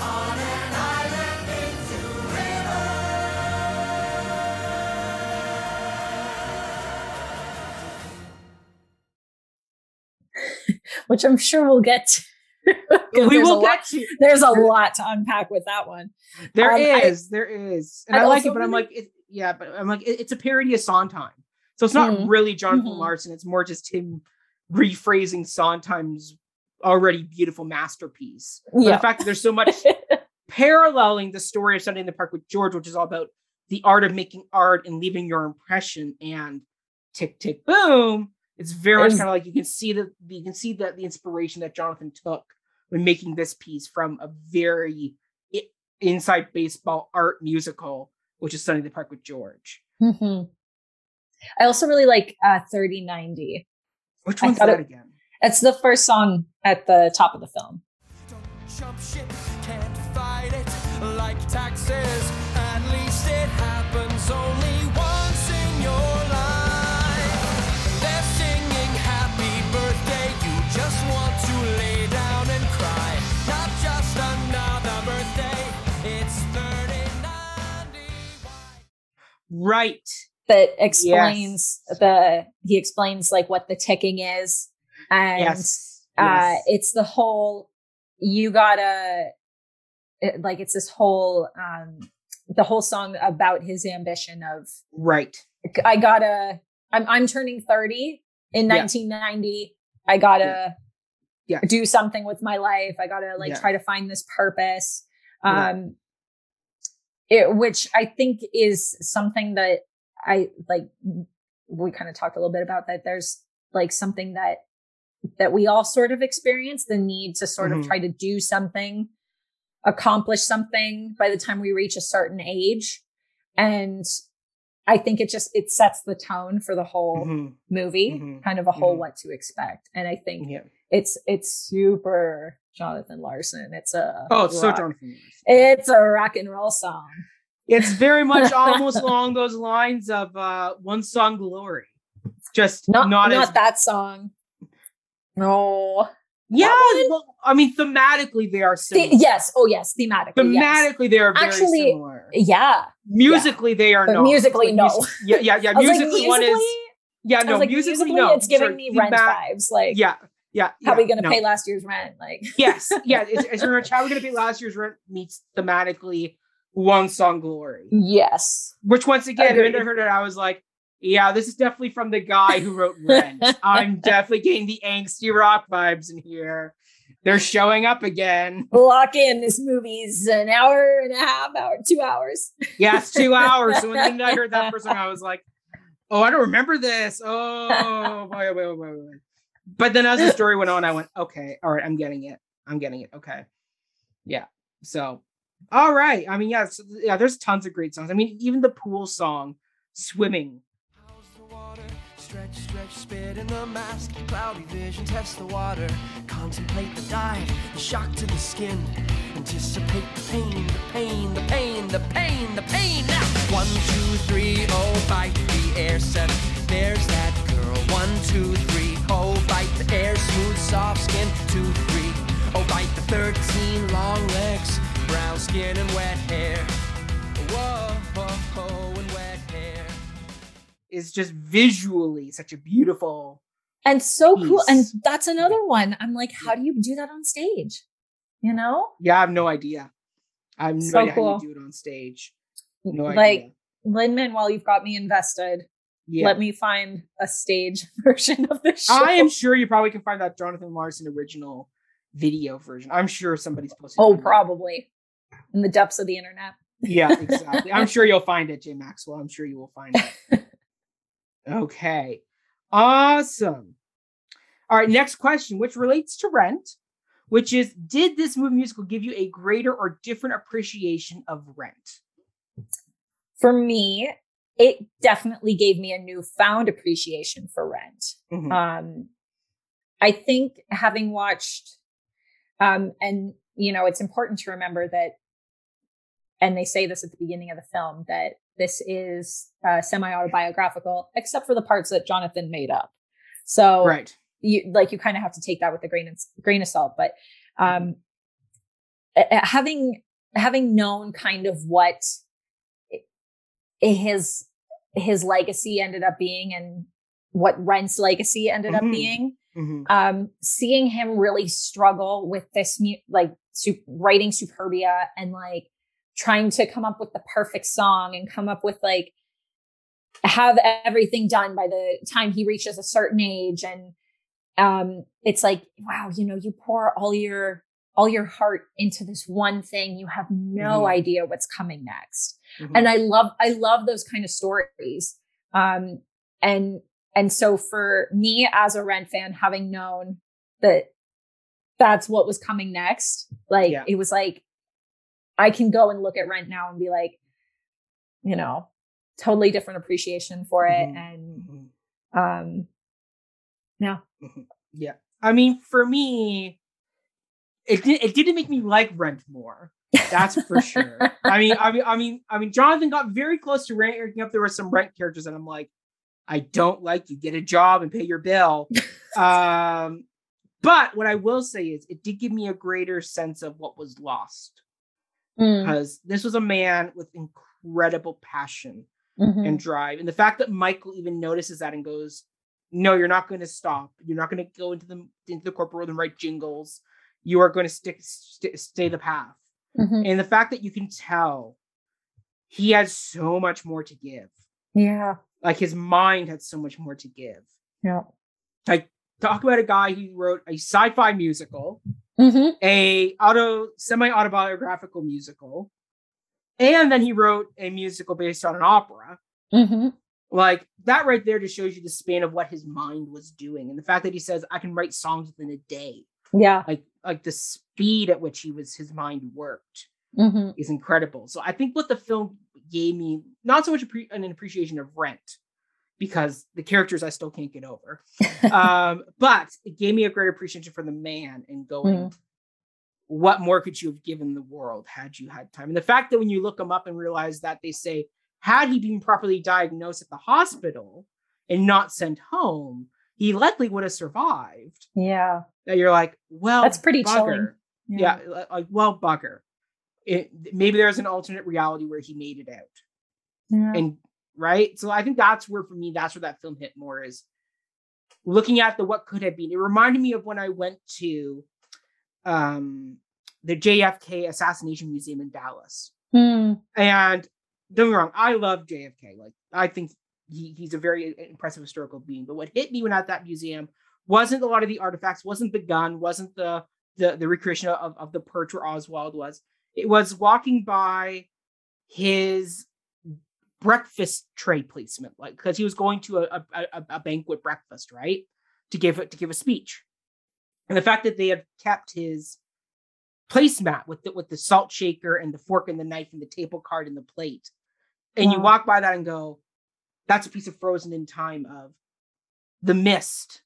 on an island into river. Which I'm sure we'll get to. 'Cause We will get lot, to there's a lot to unpack with that one. There Um, I- is, there is, and I'd I like it, but I'm like, it, yeah, but I'm like, it- it's a parody of Sondheim, so it's not Mhm. really Jonathan Mhm. Larson. It's more just him rephrasing Sondheim's already beautiful masterpiece. Yeah. the fact that there's so much paralleling the story of Sunday in the Park with George, which is all about the art of making art and leaving your impression and tick tick boom. It's very much kind of like you can see that you can see that the inspiration that Jonathan took when making this piece from a very inside baseball art musical, which is Sunday the Park with George. Mhm. I also really like uh, 30/90. Which one's that it- again? It's the first song at the top of the film. Don't jump ship, can't fight it like taxes. At least it happens only Right. that explains the he explains like what the ticking is and Yes. uh yes. it's the whole you gotta it, like it's this whole um the whole song about his ambition of right. i gotta i'm, I'm turning 30 in Yeah. 1990 i gotta Yeah. do something with my life i gotta like Yeah. try to find this purpose Yeah. um it, which i think is something that i like we kind of talked a little bit about that there's like something that that we all sort of experience the need to sort Mhm. of try to do something accomplish something by the time we reach a certain age and i think it just it sets the tone for the whole Mhm, movie mhm, kind of a whole mhm. what to expect and i think Yeah. It's it's super jonathan larson it's a Oh, it's so rock- Jonathan. Larson. it's a rock and roll song It's very much almost along those lines of uh one song glory. Just not not, not, as that song no yeah. well, I mean, thematically they are The- similar. yes oh yes thematically yes. Thematically, they are very Actually, similar. yeah Musically, they are but not. musically, Like, no. mus- yeah, yeah, yeah. Was like, Musically, one is musically- yeah, no. like, musically, musically, no. it's giving Sorry, me thema- rent vibes like Yeah, yeah. how yeah, we gonna no. pay last year's rent like yes, yeah. It's, it's very much how we gonna pay last year's rent meets thematically one song glory. yes Which once again, when I heard it, I was like, yeah, this is definitely from the guy who wrote Rent. I'm definitely getting the angsty rock vibes in here. They're showing up again. lock in this movie's an hour and a half hour two hours Yes, two hours. So when I heard that first song, I was like, oh, I don't remember this. Oh, boy, oh, boy, oh, boy, oh, boy, boy. But then as the story went on, I went, okay, all right, I'm getting it. I'm getting it. Okay. Yeah. So, all right. I mean, yeah, so, yeah, there's tons of great songs. I mean, even the pool song, Swimming. How's the water? Stretch, stretch, spit in the mask. Cloudy vision, test the water. Contemplate the dive, the shock to the skin. Anticipate the pain, the pain, the pain, the pain, the pain. Now, one, two, three, oh, bite the air. Seven, there's that girl. One, two, three, oh, bite the air. Smooth, soft skin. Two, three, oh, bite the thirteen long legs. Brown skin and wet hair. Whoa, whoa, whoa, and wet hair. is just visually such a beautiful. and so cool and that's another one i'm like how do you do that on stage you know Yeah, I have no idea. I have no So idea how cool. you do it on stage. No like idea. lin manuel you've got me invested Yeah. let me find a stage version of the show. I am sure you probably can find that Jonathan Larson original video version. I'm sure somebody's posted. oh it. probably in the depths of the internet Yeah, exactly. I'm sure you'll find it, Jay Maxwell. I'm sure you will find it. okay. Awesome. All right, next question, which relates to Rent, which is Did this movie musical give you a greater or different appreciation of Rent? for me it definitely gave me a newfound appreciation for rent Mhm. um i think having watched um and you know it's important to remember that and they say this at the beginning of the film that this is uh, semi-autobiographical except for the parts that jonathan made up so right. you like you kind of have to take that with a grain of grain of salt but um uh, uh, having having known kind of what his his legacy ended up being and what rent's legacy ended up Mhm. being Mhm. um seeing him really struggle with this mu- like su- writing superbia and like trying to come up with the perfect song and come up with like have everything done by the time he reaches a certain age and um it's like wow you know you pour all your all your heart into this one thing you have no Mhm. idea what's coming next Mhm. and i love i love those kind of stories um and and so for me as a rent fan having known that that's what was coming next like Yeah. it was like i can go and look at rent now and be like you know totally different appreciation for it Mhm. and Mhm. um yeah Yeah. I mean, for me, it did it didn't make me like Rent more. That's for sure. I mean, I mean, I mean, I mean, Jonathan got very close to ranking up. There were some Rent characters, and I'm like, I don't like you. Get a job and pay your bill. um, but what I will say is, it did give me a greater sense of what was lost Mm. because this was a man with incredible passion Mhm. and drive. And the fact that Michael even notices that and goes, "No, you're not going to stop. You're not going to go into the into the corporate world and write jingles. You are going to stick st- stay the path." Mhm. And the fact that you can tell he has so much more to give. yeah. Like his mind had so much more to give. Yeah. Like talk about a guy who wrote a sci-fi musical, hmm a auto semi-autobiographical musical, and then he wrote a musical based on an opera. hmm like that right there just shows you the span of what his mind was doing and the fact that he says i can write songs within a day Yeah. like like the speed at which he was his mind worked hmm is incredible. So i think what the film gave me not so much an appreciation of rent because the characters i still can't get over um but it gave me a great appreciation for the man and going what more could you have given the world had you had time? And the fact that when you look him up and realize that they say had he been properly diagnosed at the hospital and not sent home he likely would have survived Yeah. that you're like well That's pretty bugger. chilling. yeah, li- like well bugger it, maybe there's an alternate reality where he made it out Yeah. and right so i think that's where for me that's where that film hit more is looking at the what could have been it reminded me of when i went to um the jfk assassination museum in dallas Hmm. and don't get me wrong i love jfk like i think he, he's a very impressive historical being but what hit me when I was at that museum wasn't a lot of the artifacts wasn't the gun wasn't the the, the recreation of, of the perch where oswald was it was walking by his breakfast tray placement, like because he was going to a, a, a, banquet breakfast, right? To give it to give a speech. And the fact that they had kept his placemat with the with the salt shaker and the fork and the knife and the table card and the plate. And you walk by that and go, that's a piece of frozen in time of the mist.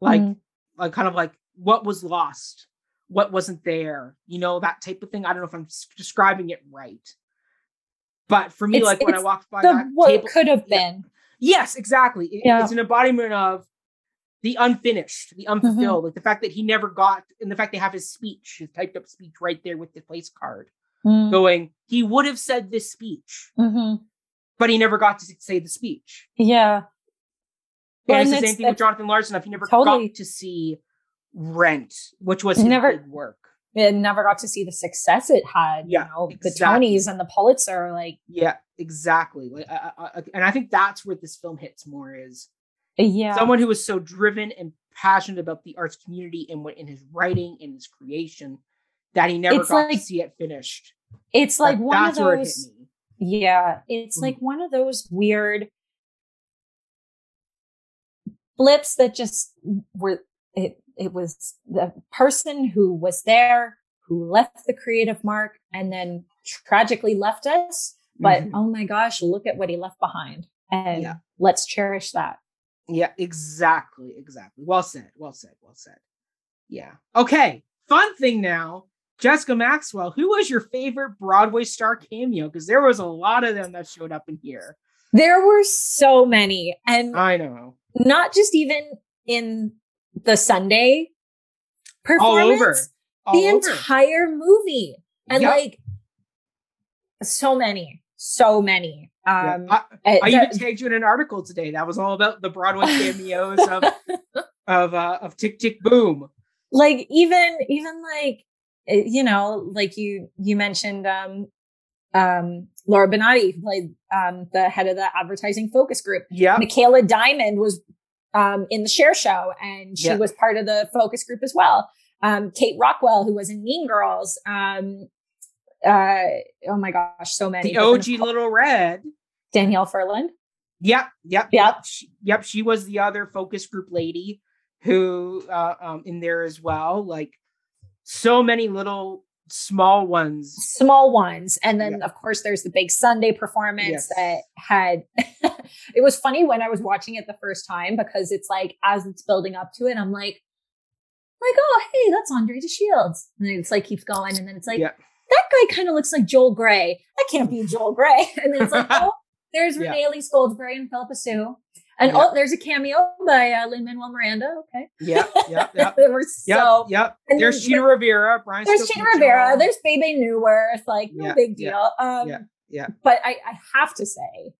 Like Mhm. like kind of like what was lost, what wasn't there, you know, that type of thing. I don't know if I'm describing it right. But for me, It's- like when I walked by The that what table, could have yeah. been. yes, exactly. It- Yeah. It's an embodiment of the unfinished, the unfulfilled, like the fact that he never got, and the fact they have his speech, his typed up speech right there with the place card, Mm. going, he would have said this speech, Mhm. But he never got to say the speech. Yeah. Well, and it's and the same it's- thing with Jonathan Larson. If he never Totally. got to see Rent, which was his Never- work. It never got to see the success it had. Yeah, you know, exactly. the Tonys and the Pulitzer. Like, Yeah, exactly. Like, I, I, and I think that's where this film hits more is yeah. someone who was so driven and passionate about the arts community and what in his writing and his creation that he never It's got to like- see it finished. it's like That- one of those. Yeah, it's Mm. like one of those weird blips that just were it it was the person who was there who left the creative mark and then tragically left us but Mhm. oh my gosh look at what he left behind and Yeah. let's cherish that Yeah, exactly, exactly. Well said. Well said. Well said. Yeah. Okay. Fun thing now. Jessica Maxwell, who was your favorite Broadway star cameo? Because there was a lot of them that showed up in here. there were so many and I know. not just even in the sunday All performance over. All the over. entire movie and Yep. like so many so many Yeah. um I, uh, I the- even tagged you in an article today that was all about the Broadway cameos of of uh, of Tick Tick Boom. like even even like uh, you know like you you mentioned um um laura benanti who played um the head of the advertising focus group Yeah. michaela diamond was um in the cher show and she Yeah. was part of the focus group as well um kate rockwell who was in mean girls um uh oh my gosh so many The But then, of OG Little Red. danielle ferland Yep, yep, Yep. She, yep, she was the other focus group lady who uh, um in there as well. Like so many little small ones. small ones and then Yeah. of course there's the big sunday performance Yes. that had it was funny when i was watching it the first time because it's like as it's building up to it i'm like like oh hey that's andre de shields and then it's like keeps going and then it's like Yeah. that guy kind of looks like joel grey that can't be joel grey and then it's like oh there's Yeah. renee elise goldsberry and phillipa soo and Yeah. oh there's a cameo by uh, lin manuel miranda okay Yeah, yeah, they were Yep, so yep. and There's Chita Rivera, Brian. there's Chita Rivera, there's Bebe Neuwirth, like no Yeah, big yeah, deal. Um, yeah, yeah. But I, I have to say,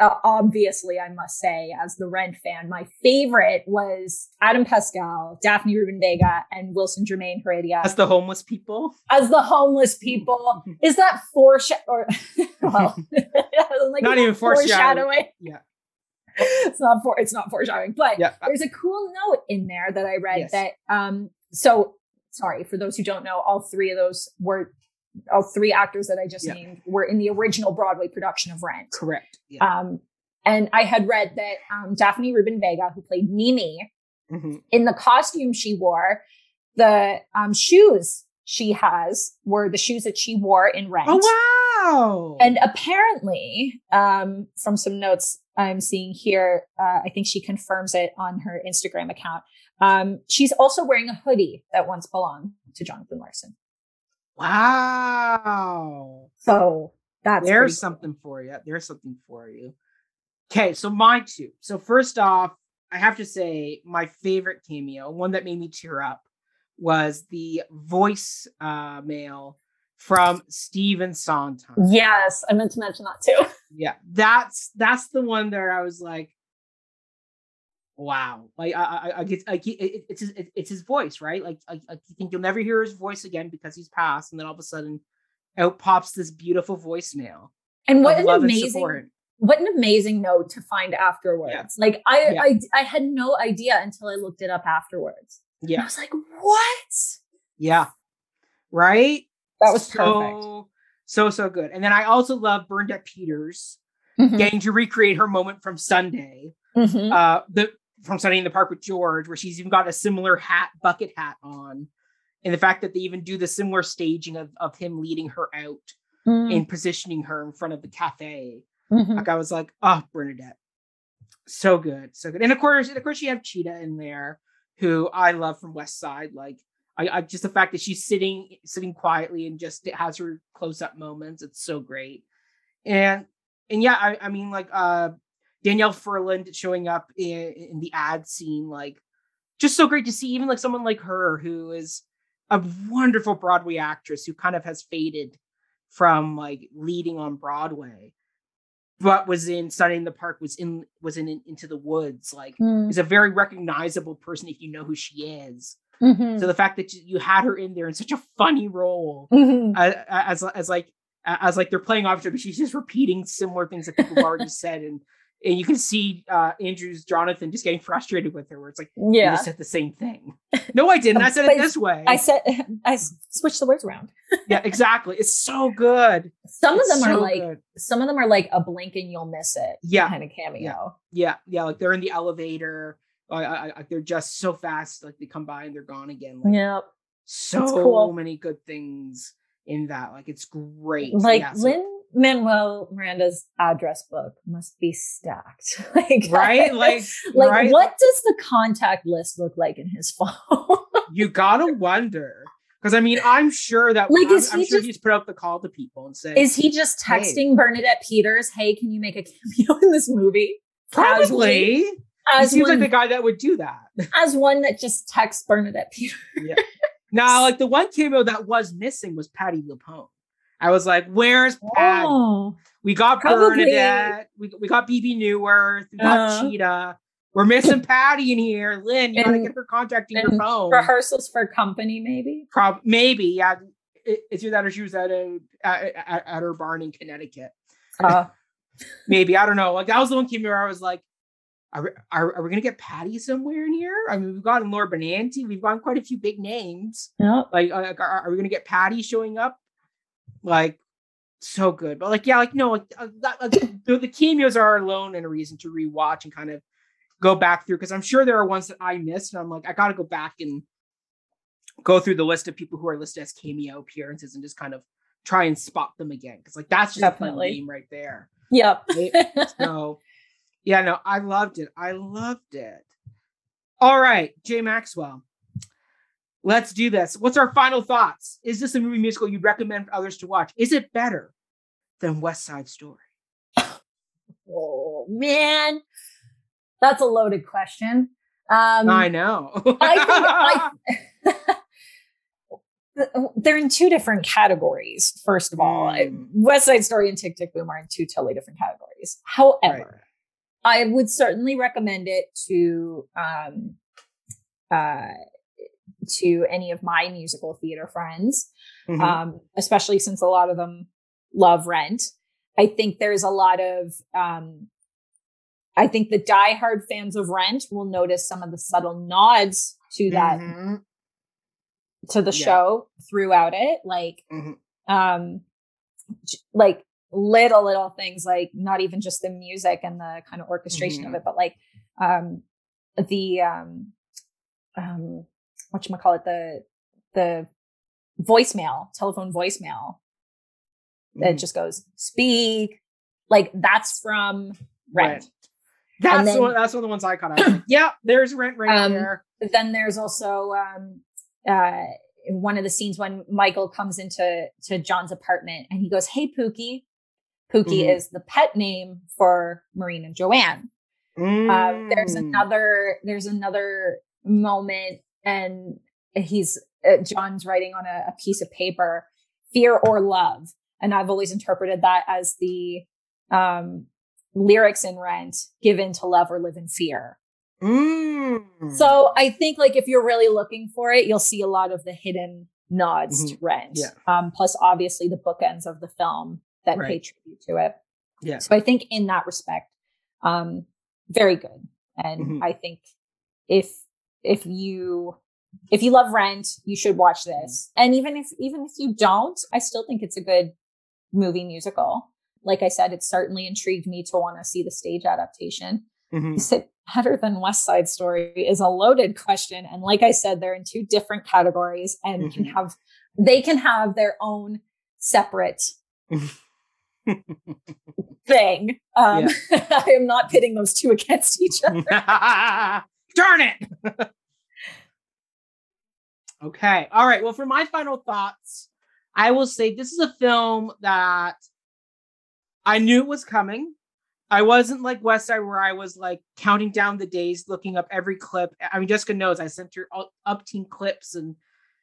uh, obviously, I must say, as the Rent fan, my favorite was Adam Pascal, Daphne Rubin Vega, and Wilson Jermaine Heredia As the homeless people. as the homeless people. Is that foreshadow? Or well, like, Not even that foreshadowing. Yeah. it's not for it's not foreshadowing, but Yeah. there's a cool note in there that I read Yes. that um so sorry for those who don't know all three of those were all three actors that I just Yeah. named were in the original Broadway production of Rent. Correct. Yeah. Um and I had read that um Daphne Rubin Vega who played Mimi Mhm. in the costume she wore the um shoes she has were the shoes that she wore in Rent. Oh wow. And apparently, um, from some notes I'm seeing here, uh, I think she confirms it on her Instagram account. Um, she's also wearing a hoodie that once belonged to Jonathan Larson. wow. So that's There's cool. something for you. There's something for you. Okay, so my two. So first off, I have to say my favorite cameo, one that made me tear up, was the voice uh mail from Stephen Sondheim. Yes, I meant to mention that too. Yeah, that's that's the one that I was like, wow. Like I I, I get like it, it- it's his, it- it's his voice, right? Like I, I think you'll never hear his voice again because he's passed, and then all of a sudden, out pops this beautiful voicemail And what an and amazing, what an amazing note to find afterwards. Yeah. Like I, Yeah. I, I had no idea until I looked it up afterwards. And I was like, what? yeah, right. That was so so so good. And then I also love Bernadette Peters perfect. getting to recreate her moment from Sunday. Mhm. uh the from Sunday in the Park with George, where she's even got a similar hat, bucket hat on. And the fact that they even do the similar staging of, of him leading her out Mhm. and positioning her in front of the cafe. Mhm. Like I was like, oh, Bernadette. So good. So good. And of course, and of course, you have Chita in there, who I love from West Side. Like I, I just the fact that she's sitting sitting quietly and just has her close-up moments. It's so great. And and yeah, I, I mean like uh Danielle Ferland showing up in, in the ad scene, like just so great to see even like someone like her who is a wonderful Broadway actress who kind of has faded from like leading on Broadway, but was in Sunday in the Park, was in was in, Into the Woods, like Mhm. is a very recognizable person if you know who she is. Mhm. So the fact that you- you had her in there in such a funny role Mhm. uh, as as like as like they're playing off each other, but she's just repeating similar things that people have already said, and and you can see uh, Andrew's Jonathan just getting frustrated with her, where it's like you Yeah. just said the same thing. No, I didn't. I said it this way. I said I switched the words around. yeah, exactly. It's so good. Some It's of them are like good. some of them are like a blink and you'll miss it Yeah. kind of cameo. yeah, yeah. Like they're in the elevator. Oh, I, I, I, they're just so fast. Like they come by and they're gone again. Like, Yep. so cool. many good things in that. Like it's great. Like Yeah, so- Lin Manuel Miranda's address book must be stacked. like right? Like, like right? what does the contact list look like in his phone? you gotta wonder. Because I mean, I'm sure that Like, I'm, is I'm he sure just- he's put out the call to people and said, Is he just Hey. texting Bernadette Peters, "Hey, can you make a cameo in this movie?" probably. He as seems one, like the guy that would do that. as one that just texts Bernadette Peter. yeah. now, like the one cameo that was missing was Patti LuPone. I was like, "Where's Patti?" Oh, We got Probably- Bernadette. We, we got Bebe Neuwirth. We got Uh. Chita. We're missing Patti in here. Lin, you gotta get her contacting your phone. rehearsals for company, maybe. Prob- maybe, yeah. It, it's either that or she was at a at, at, at her barn in Connecticut. Uh, maybe I don't know. Like that was the one came where I was like, are, we- are, are we gonna get Patti somewhere in here? I mean, we've gotten Laura Benanti, we've gotten quite a few big names. yep. Like, uh, are, are we gonna get Patti showing up? Like, so good. But like, yeah, like no, like uh, that, uh, the, the cameos are alone and a reason to rewatch and kind of go back through because I'm sure there are ones that I missed, and I'm like, I gotta go back and go through the list of people who are listed as cameo appearances and just kind of try and spot them again because like that's just a name right there. Yep. Right? so yeah no i loved it. I loved it. All right jay maxwell. Let's do this. What's our final thoughts? Is this a movie musical you'd recommend for others to watch? Is it better than west side story? Oh man, that's a loaded question. Um, i know. I think I, they're in two different categories. First of all, Mm. West Side Story and Tick Tick Boom are in two totally different categories. However, I would certainly recommend it to um, uh, to any of my musical theater friends, Mhm. um, especially since a lot of them love Rent. I think there's a lot of um, I think the diehard fans of Rent will notice some of the subtle nods to that Mhm. to the Yeah. show throughout it like Mhm. um like little little things like not even just the music and the kind of orchestration Mhm. of it but like um the um um what you call it the the voicemail telephone voicemail that Mhm. just goes speak like that's from rent Rent. That's then- one, that's one of the ones I caught. Yeah, there's rent right Um, there. Then there's also um uh one of the scenes when Michael comes into to John's apartment and he goes, Hey Pookie. Pookie Mhm. is the pet name for Maureen and Joanne. Um, there's Mm. another there's another moment and he's uh, John's writing on a, a piece of paper, fear or love. And I've always interpreted that as the um lyrics in Rent, give in to love or live in fear. Mm. So I think like if you're really looking for it, you'll see a lot of the hidden nods to Rent. Yeah. Um, plus obviously the bookends of the film that pay tribute to it. yeah. So I think in that respect, um, very good. And Mhm. I think if if you if you love Rent, you should watch this. And even if even if you don't, I still think it's a good movie musical. Like I said, it certainly intrigued me to want to see the stage adaptation. Mhm. Is it better than West Side Story? Is a loaded question. And like I said, they're in two different categories and can Mhm. have they can have their own separate thing. Um, I am not pitting those two against each other. Darn it. okay. All right. Well, for my final thoughts, I will say this is a film that I knew was coming. I wasn't like West Side where I was like counting down the days, looking up every clip. I mean, Jessica knows I sent her all- up team clips and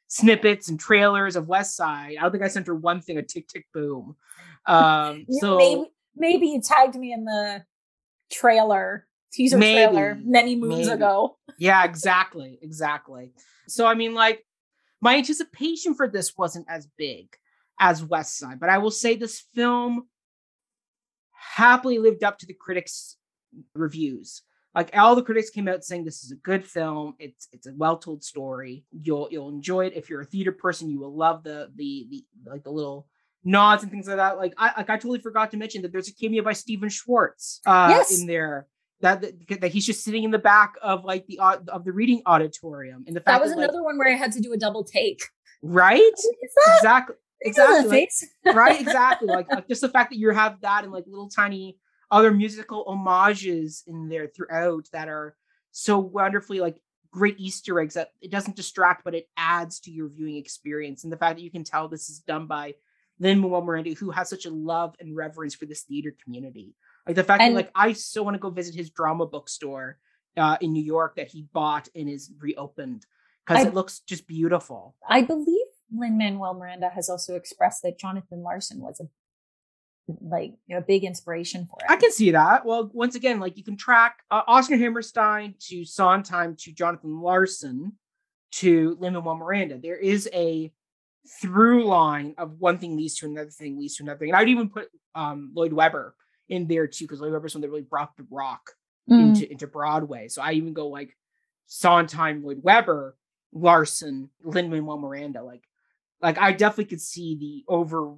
snippets and trailers of West Side. I don't think I sent her one thing, a tick tick boom. Um, so maybe maybe you tagged me in the trailer, teaser trailer many moons Maybe. ago. Yeah, exactly. Exactly. So, I mean, like, my anticipation for this wasn't as big as West Side, but I will say this film happily lived up to the critics' reviews. Like all the critics came out saying this is a good film. It's it's a well-told story. You'll you'll enjoy it if you're a theater person. You will love the the the like the little nods and things like that. Like I like I totally forgot to mention that there's a cameo by Stephen Schwartz uh, Yes. in there. That, that that he's just sitting in the back of like the au- of the reading auditorium and the fact That was that, like, another one where I had to do a double take. right? Exactly. Exactly. exactly like, right exactly. Like, like just the fact that you have that and like little tiny other musical homages in there throughout that are so wonderfully like great easter eggs that it doesn't distract but it adds to your viewing experience. And the fact that you can tell this is done by lin manuel miranda who has such a love and reverence for this theater community like the fact And- that like i so want to go visit his drama bookstore uh, in new york that he bought and is reopened because it looks just beautiful I believe Lin Manuel Miranda has also expressed that Jonathan Larson was a like a big inspiration for it. I can see that. Well, once again, like you can track uh, Oscar Hammerstein to Sondheim to Jonathan Larson to Lin Manuel Miranda. There is a through line of one thing leads to another thing leads to another thing. And I'd even put um, Lloyd Webber in there too because Lloyd Webber's one that really brought the rock Mm. into into Broadway. So I even go like Sondheim, Lloyd Webber, Larson, Lin Manuel Miranda. Like, like I definitely could see the over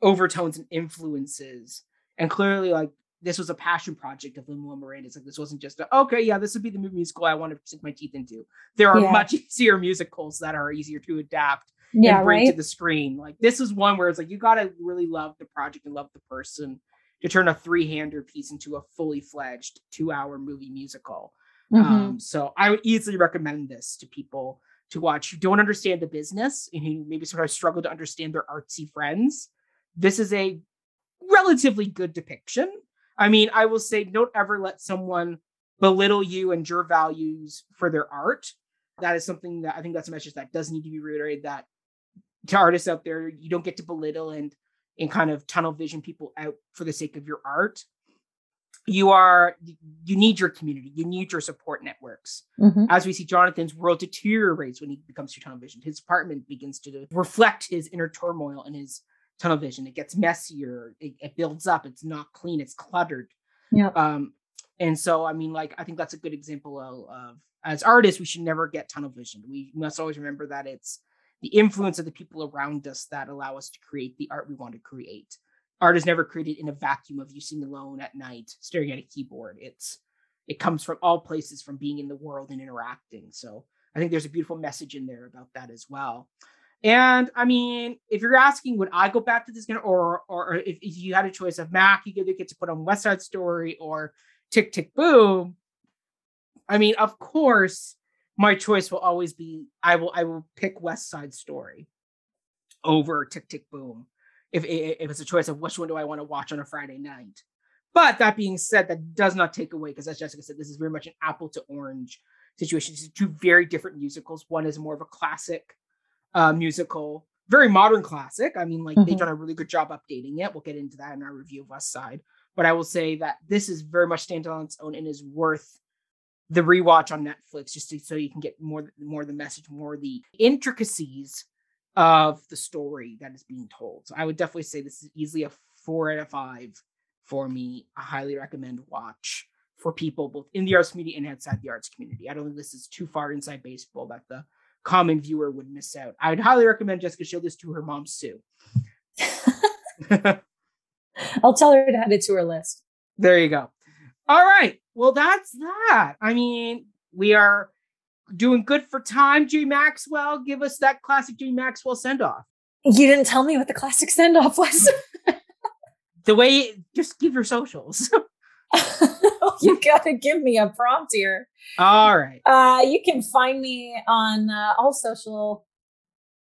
overtones and influences, and clearly like this was a passion project of Lin Manuel Miranda's. Like this wasn't just a, okay, yeah, this would be the movie musical I want to sink my teeth into. There are Yeah. much easier musicals that are easier to adapt yeah, and bring right. to the screen. Like this is one where it's like you gotta really love the project and love the person to turn a three-hander piece into a fully fledged two-hour movie musical. Mhm. Um, so I would easily recommend this to people to watch who don't understand the business and who maybe sometimes struggle to understand their artsy friends. This is a relatively good depiction. I mean, I will say, don't ever let someone belittle you and your values for their art. That is something that I think that's a message that does need to be reiterated that to artists out there, you don't get to belittle and and kind of tunnel vision people out for the sake of your art. You are you need your community, you need your support networks. Mhm. As we see Jonathan's world deteriorates when he becomes too tunnel vision. His apartment begins to reflect his inner turmoil and his tunnel vision. It gets messier, it, it builds up, it's not clean, it's cluttered. Yeah. Um, and so I mean, like I think that's a good example of, of as artists, we should never get tunnel vision. We must always remember that it's the influence of the people around us that allow us to create the art we want to create. Art is never created in a vacuum of you sitting alone at night staring at a keyboard. It's it comes from all places, from being in the world and interacting. So I think there's a beautiful message in there about that as well. And I mean, if you're asking, would I go back to this again, or or if, if you had a choice of Mac, you either get to put on West Side Story or Tick Tick Boom. I mean, of course, my choice will always be I will I will pick West Side Story over Tick Tick Boom if if it's a choice of which one do I want to watch on a Friday night. But that being said, that does not take away because as Jessica said, this is very much an apple to orange situation. These are two very different musicals. One is more of a classic uh, musical, very modern classic. I mean, like they've Mhm. done a really good job updating it. We'll get into that in our review of West Side. But I will say that this is very much stands on its own and is worth the rewatch on Netflix just to, so you can get more more the message, more the intricacies of the story that is being told. So I would definitely say this is easily a four out of five for me. I highly recommend watch for people both in the arts community and outside the arts community. I don't think this is too far inside baseball that the common viewer would miss out. I would highly recommend Jessica show this to her mom Sue. I'll tell her to add it to her list. There you go. All right. Well, that's that. I mean, we are doing good for time. G Maxwell, give us that classic G Maxwell send off. You didn't tell me what the classic send off was. The way, just give your socials. you gotta give me a prompt here. All right. Uh, you can find me on uh, all social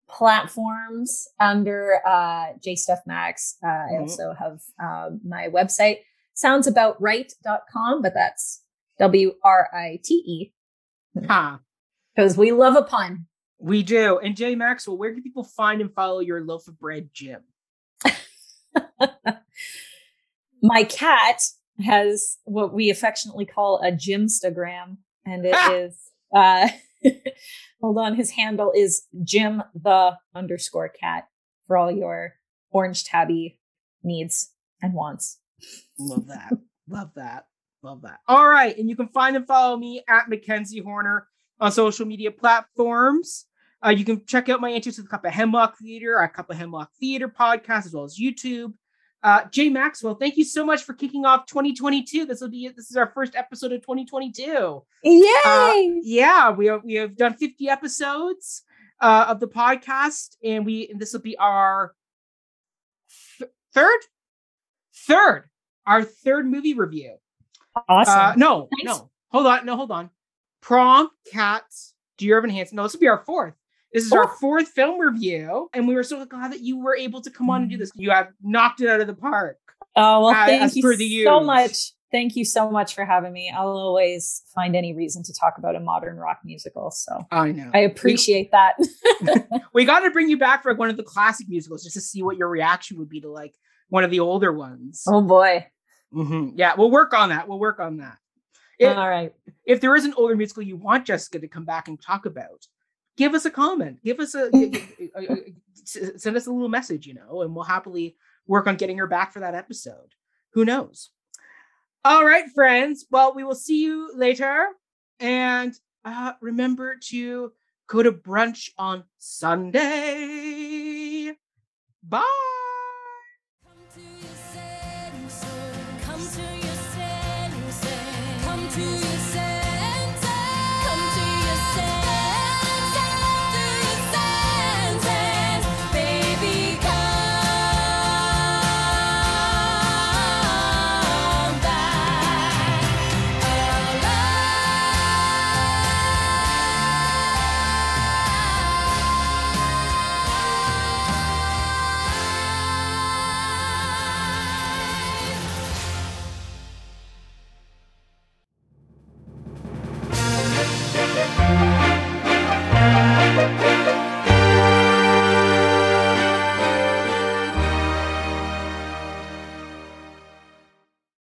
platforms under uh, JStuffMax. Uh, I Mhm. also have um, my website, soundsaboutright.com, but that's W R I T E Huh. because we love a pun. We do. And Jay Maxwell, where can people find and follow your loaf of bread, Jim? My cat has what we affectionately call a Jimstagram, and it Ah! is uh, hold on, his handle is Jim the underscore cat for all your orange tabby needs and wants. Love that. Love that. Love that. All right. And you can find and follow me at Mackenzie Horner on social media platforms. Uh, you can check out my interviews with Cup of Hemlock Theater, our Cup of Hemlock Theater podcast, as well as YouTube. Uh, Jay Maxwell, thank you so much for kicking off 2022. This will be this is our first episode of 2022. Yay! Uh, yeah, we have we have done 50 episodes uh, of the podcast, and we and this will be our th- third, third, our third movie review. awesome. Uh, no, Nice. no, hold on, no, hold on. Prom, Cats, Dear Evan Hansen. No, this will be our fourth. This is our Oh. fourth film review, and we were so glad that you were able to come on and do this. You have knocked it out of the park. oh well, uh, thank as you per the so use. much. Thank you so much for having me. I'll always find any reason to talk about a modern rock musical. So I know. I appreciate that. we got to bring you back for like one of the classic musicals just to see what your reaction would be to like one of the older ones. oh boy. Mhm. Yeah, we'll work on that. We'll work on that. If, All right. if there is an older musical you want Jessica to come back and talk about, give us a comment. Give us a send us a little message, you know, and we'll happily work on getting her back for that episode. Who knows? All right, friends. Well, we will see you later, and uh, remember to go to brunch on Sunday. Bye.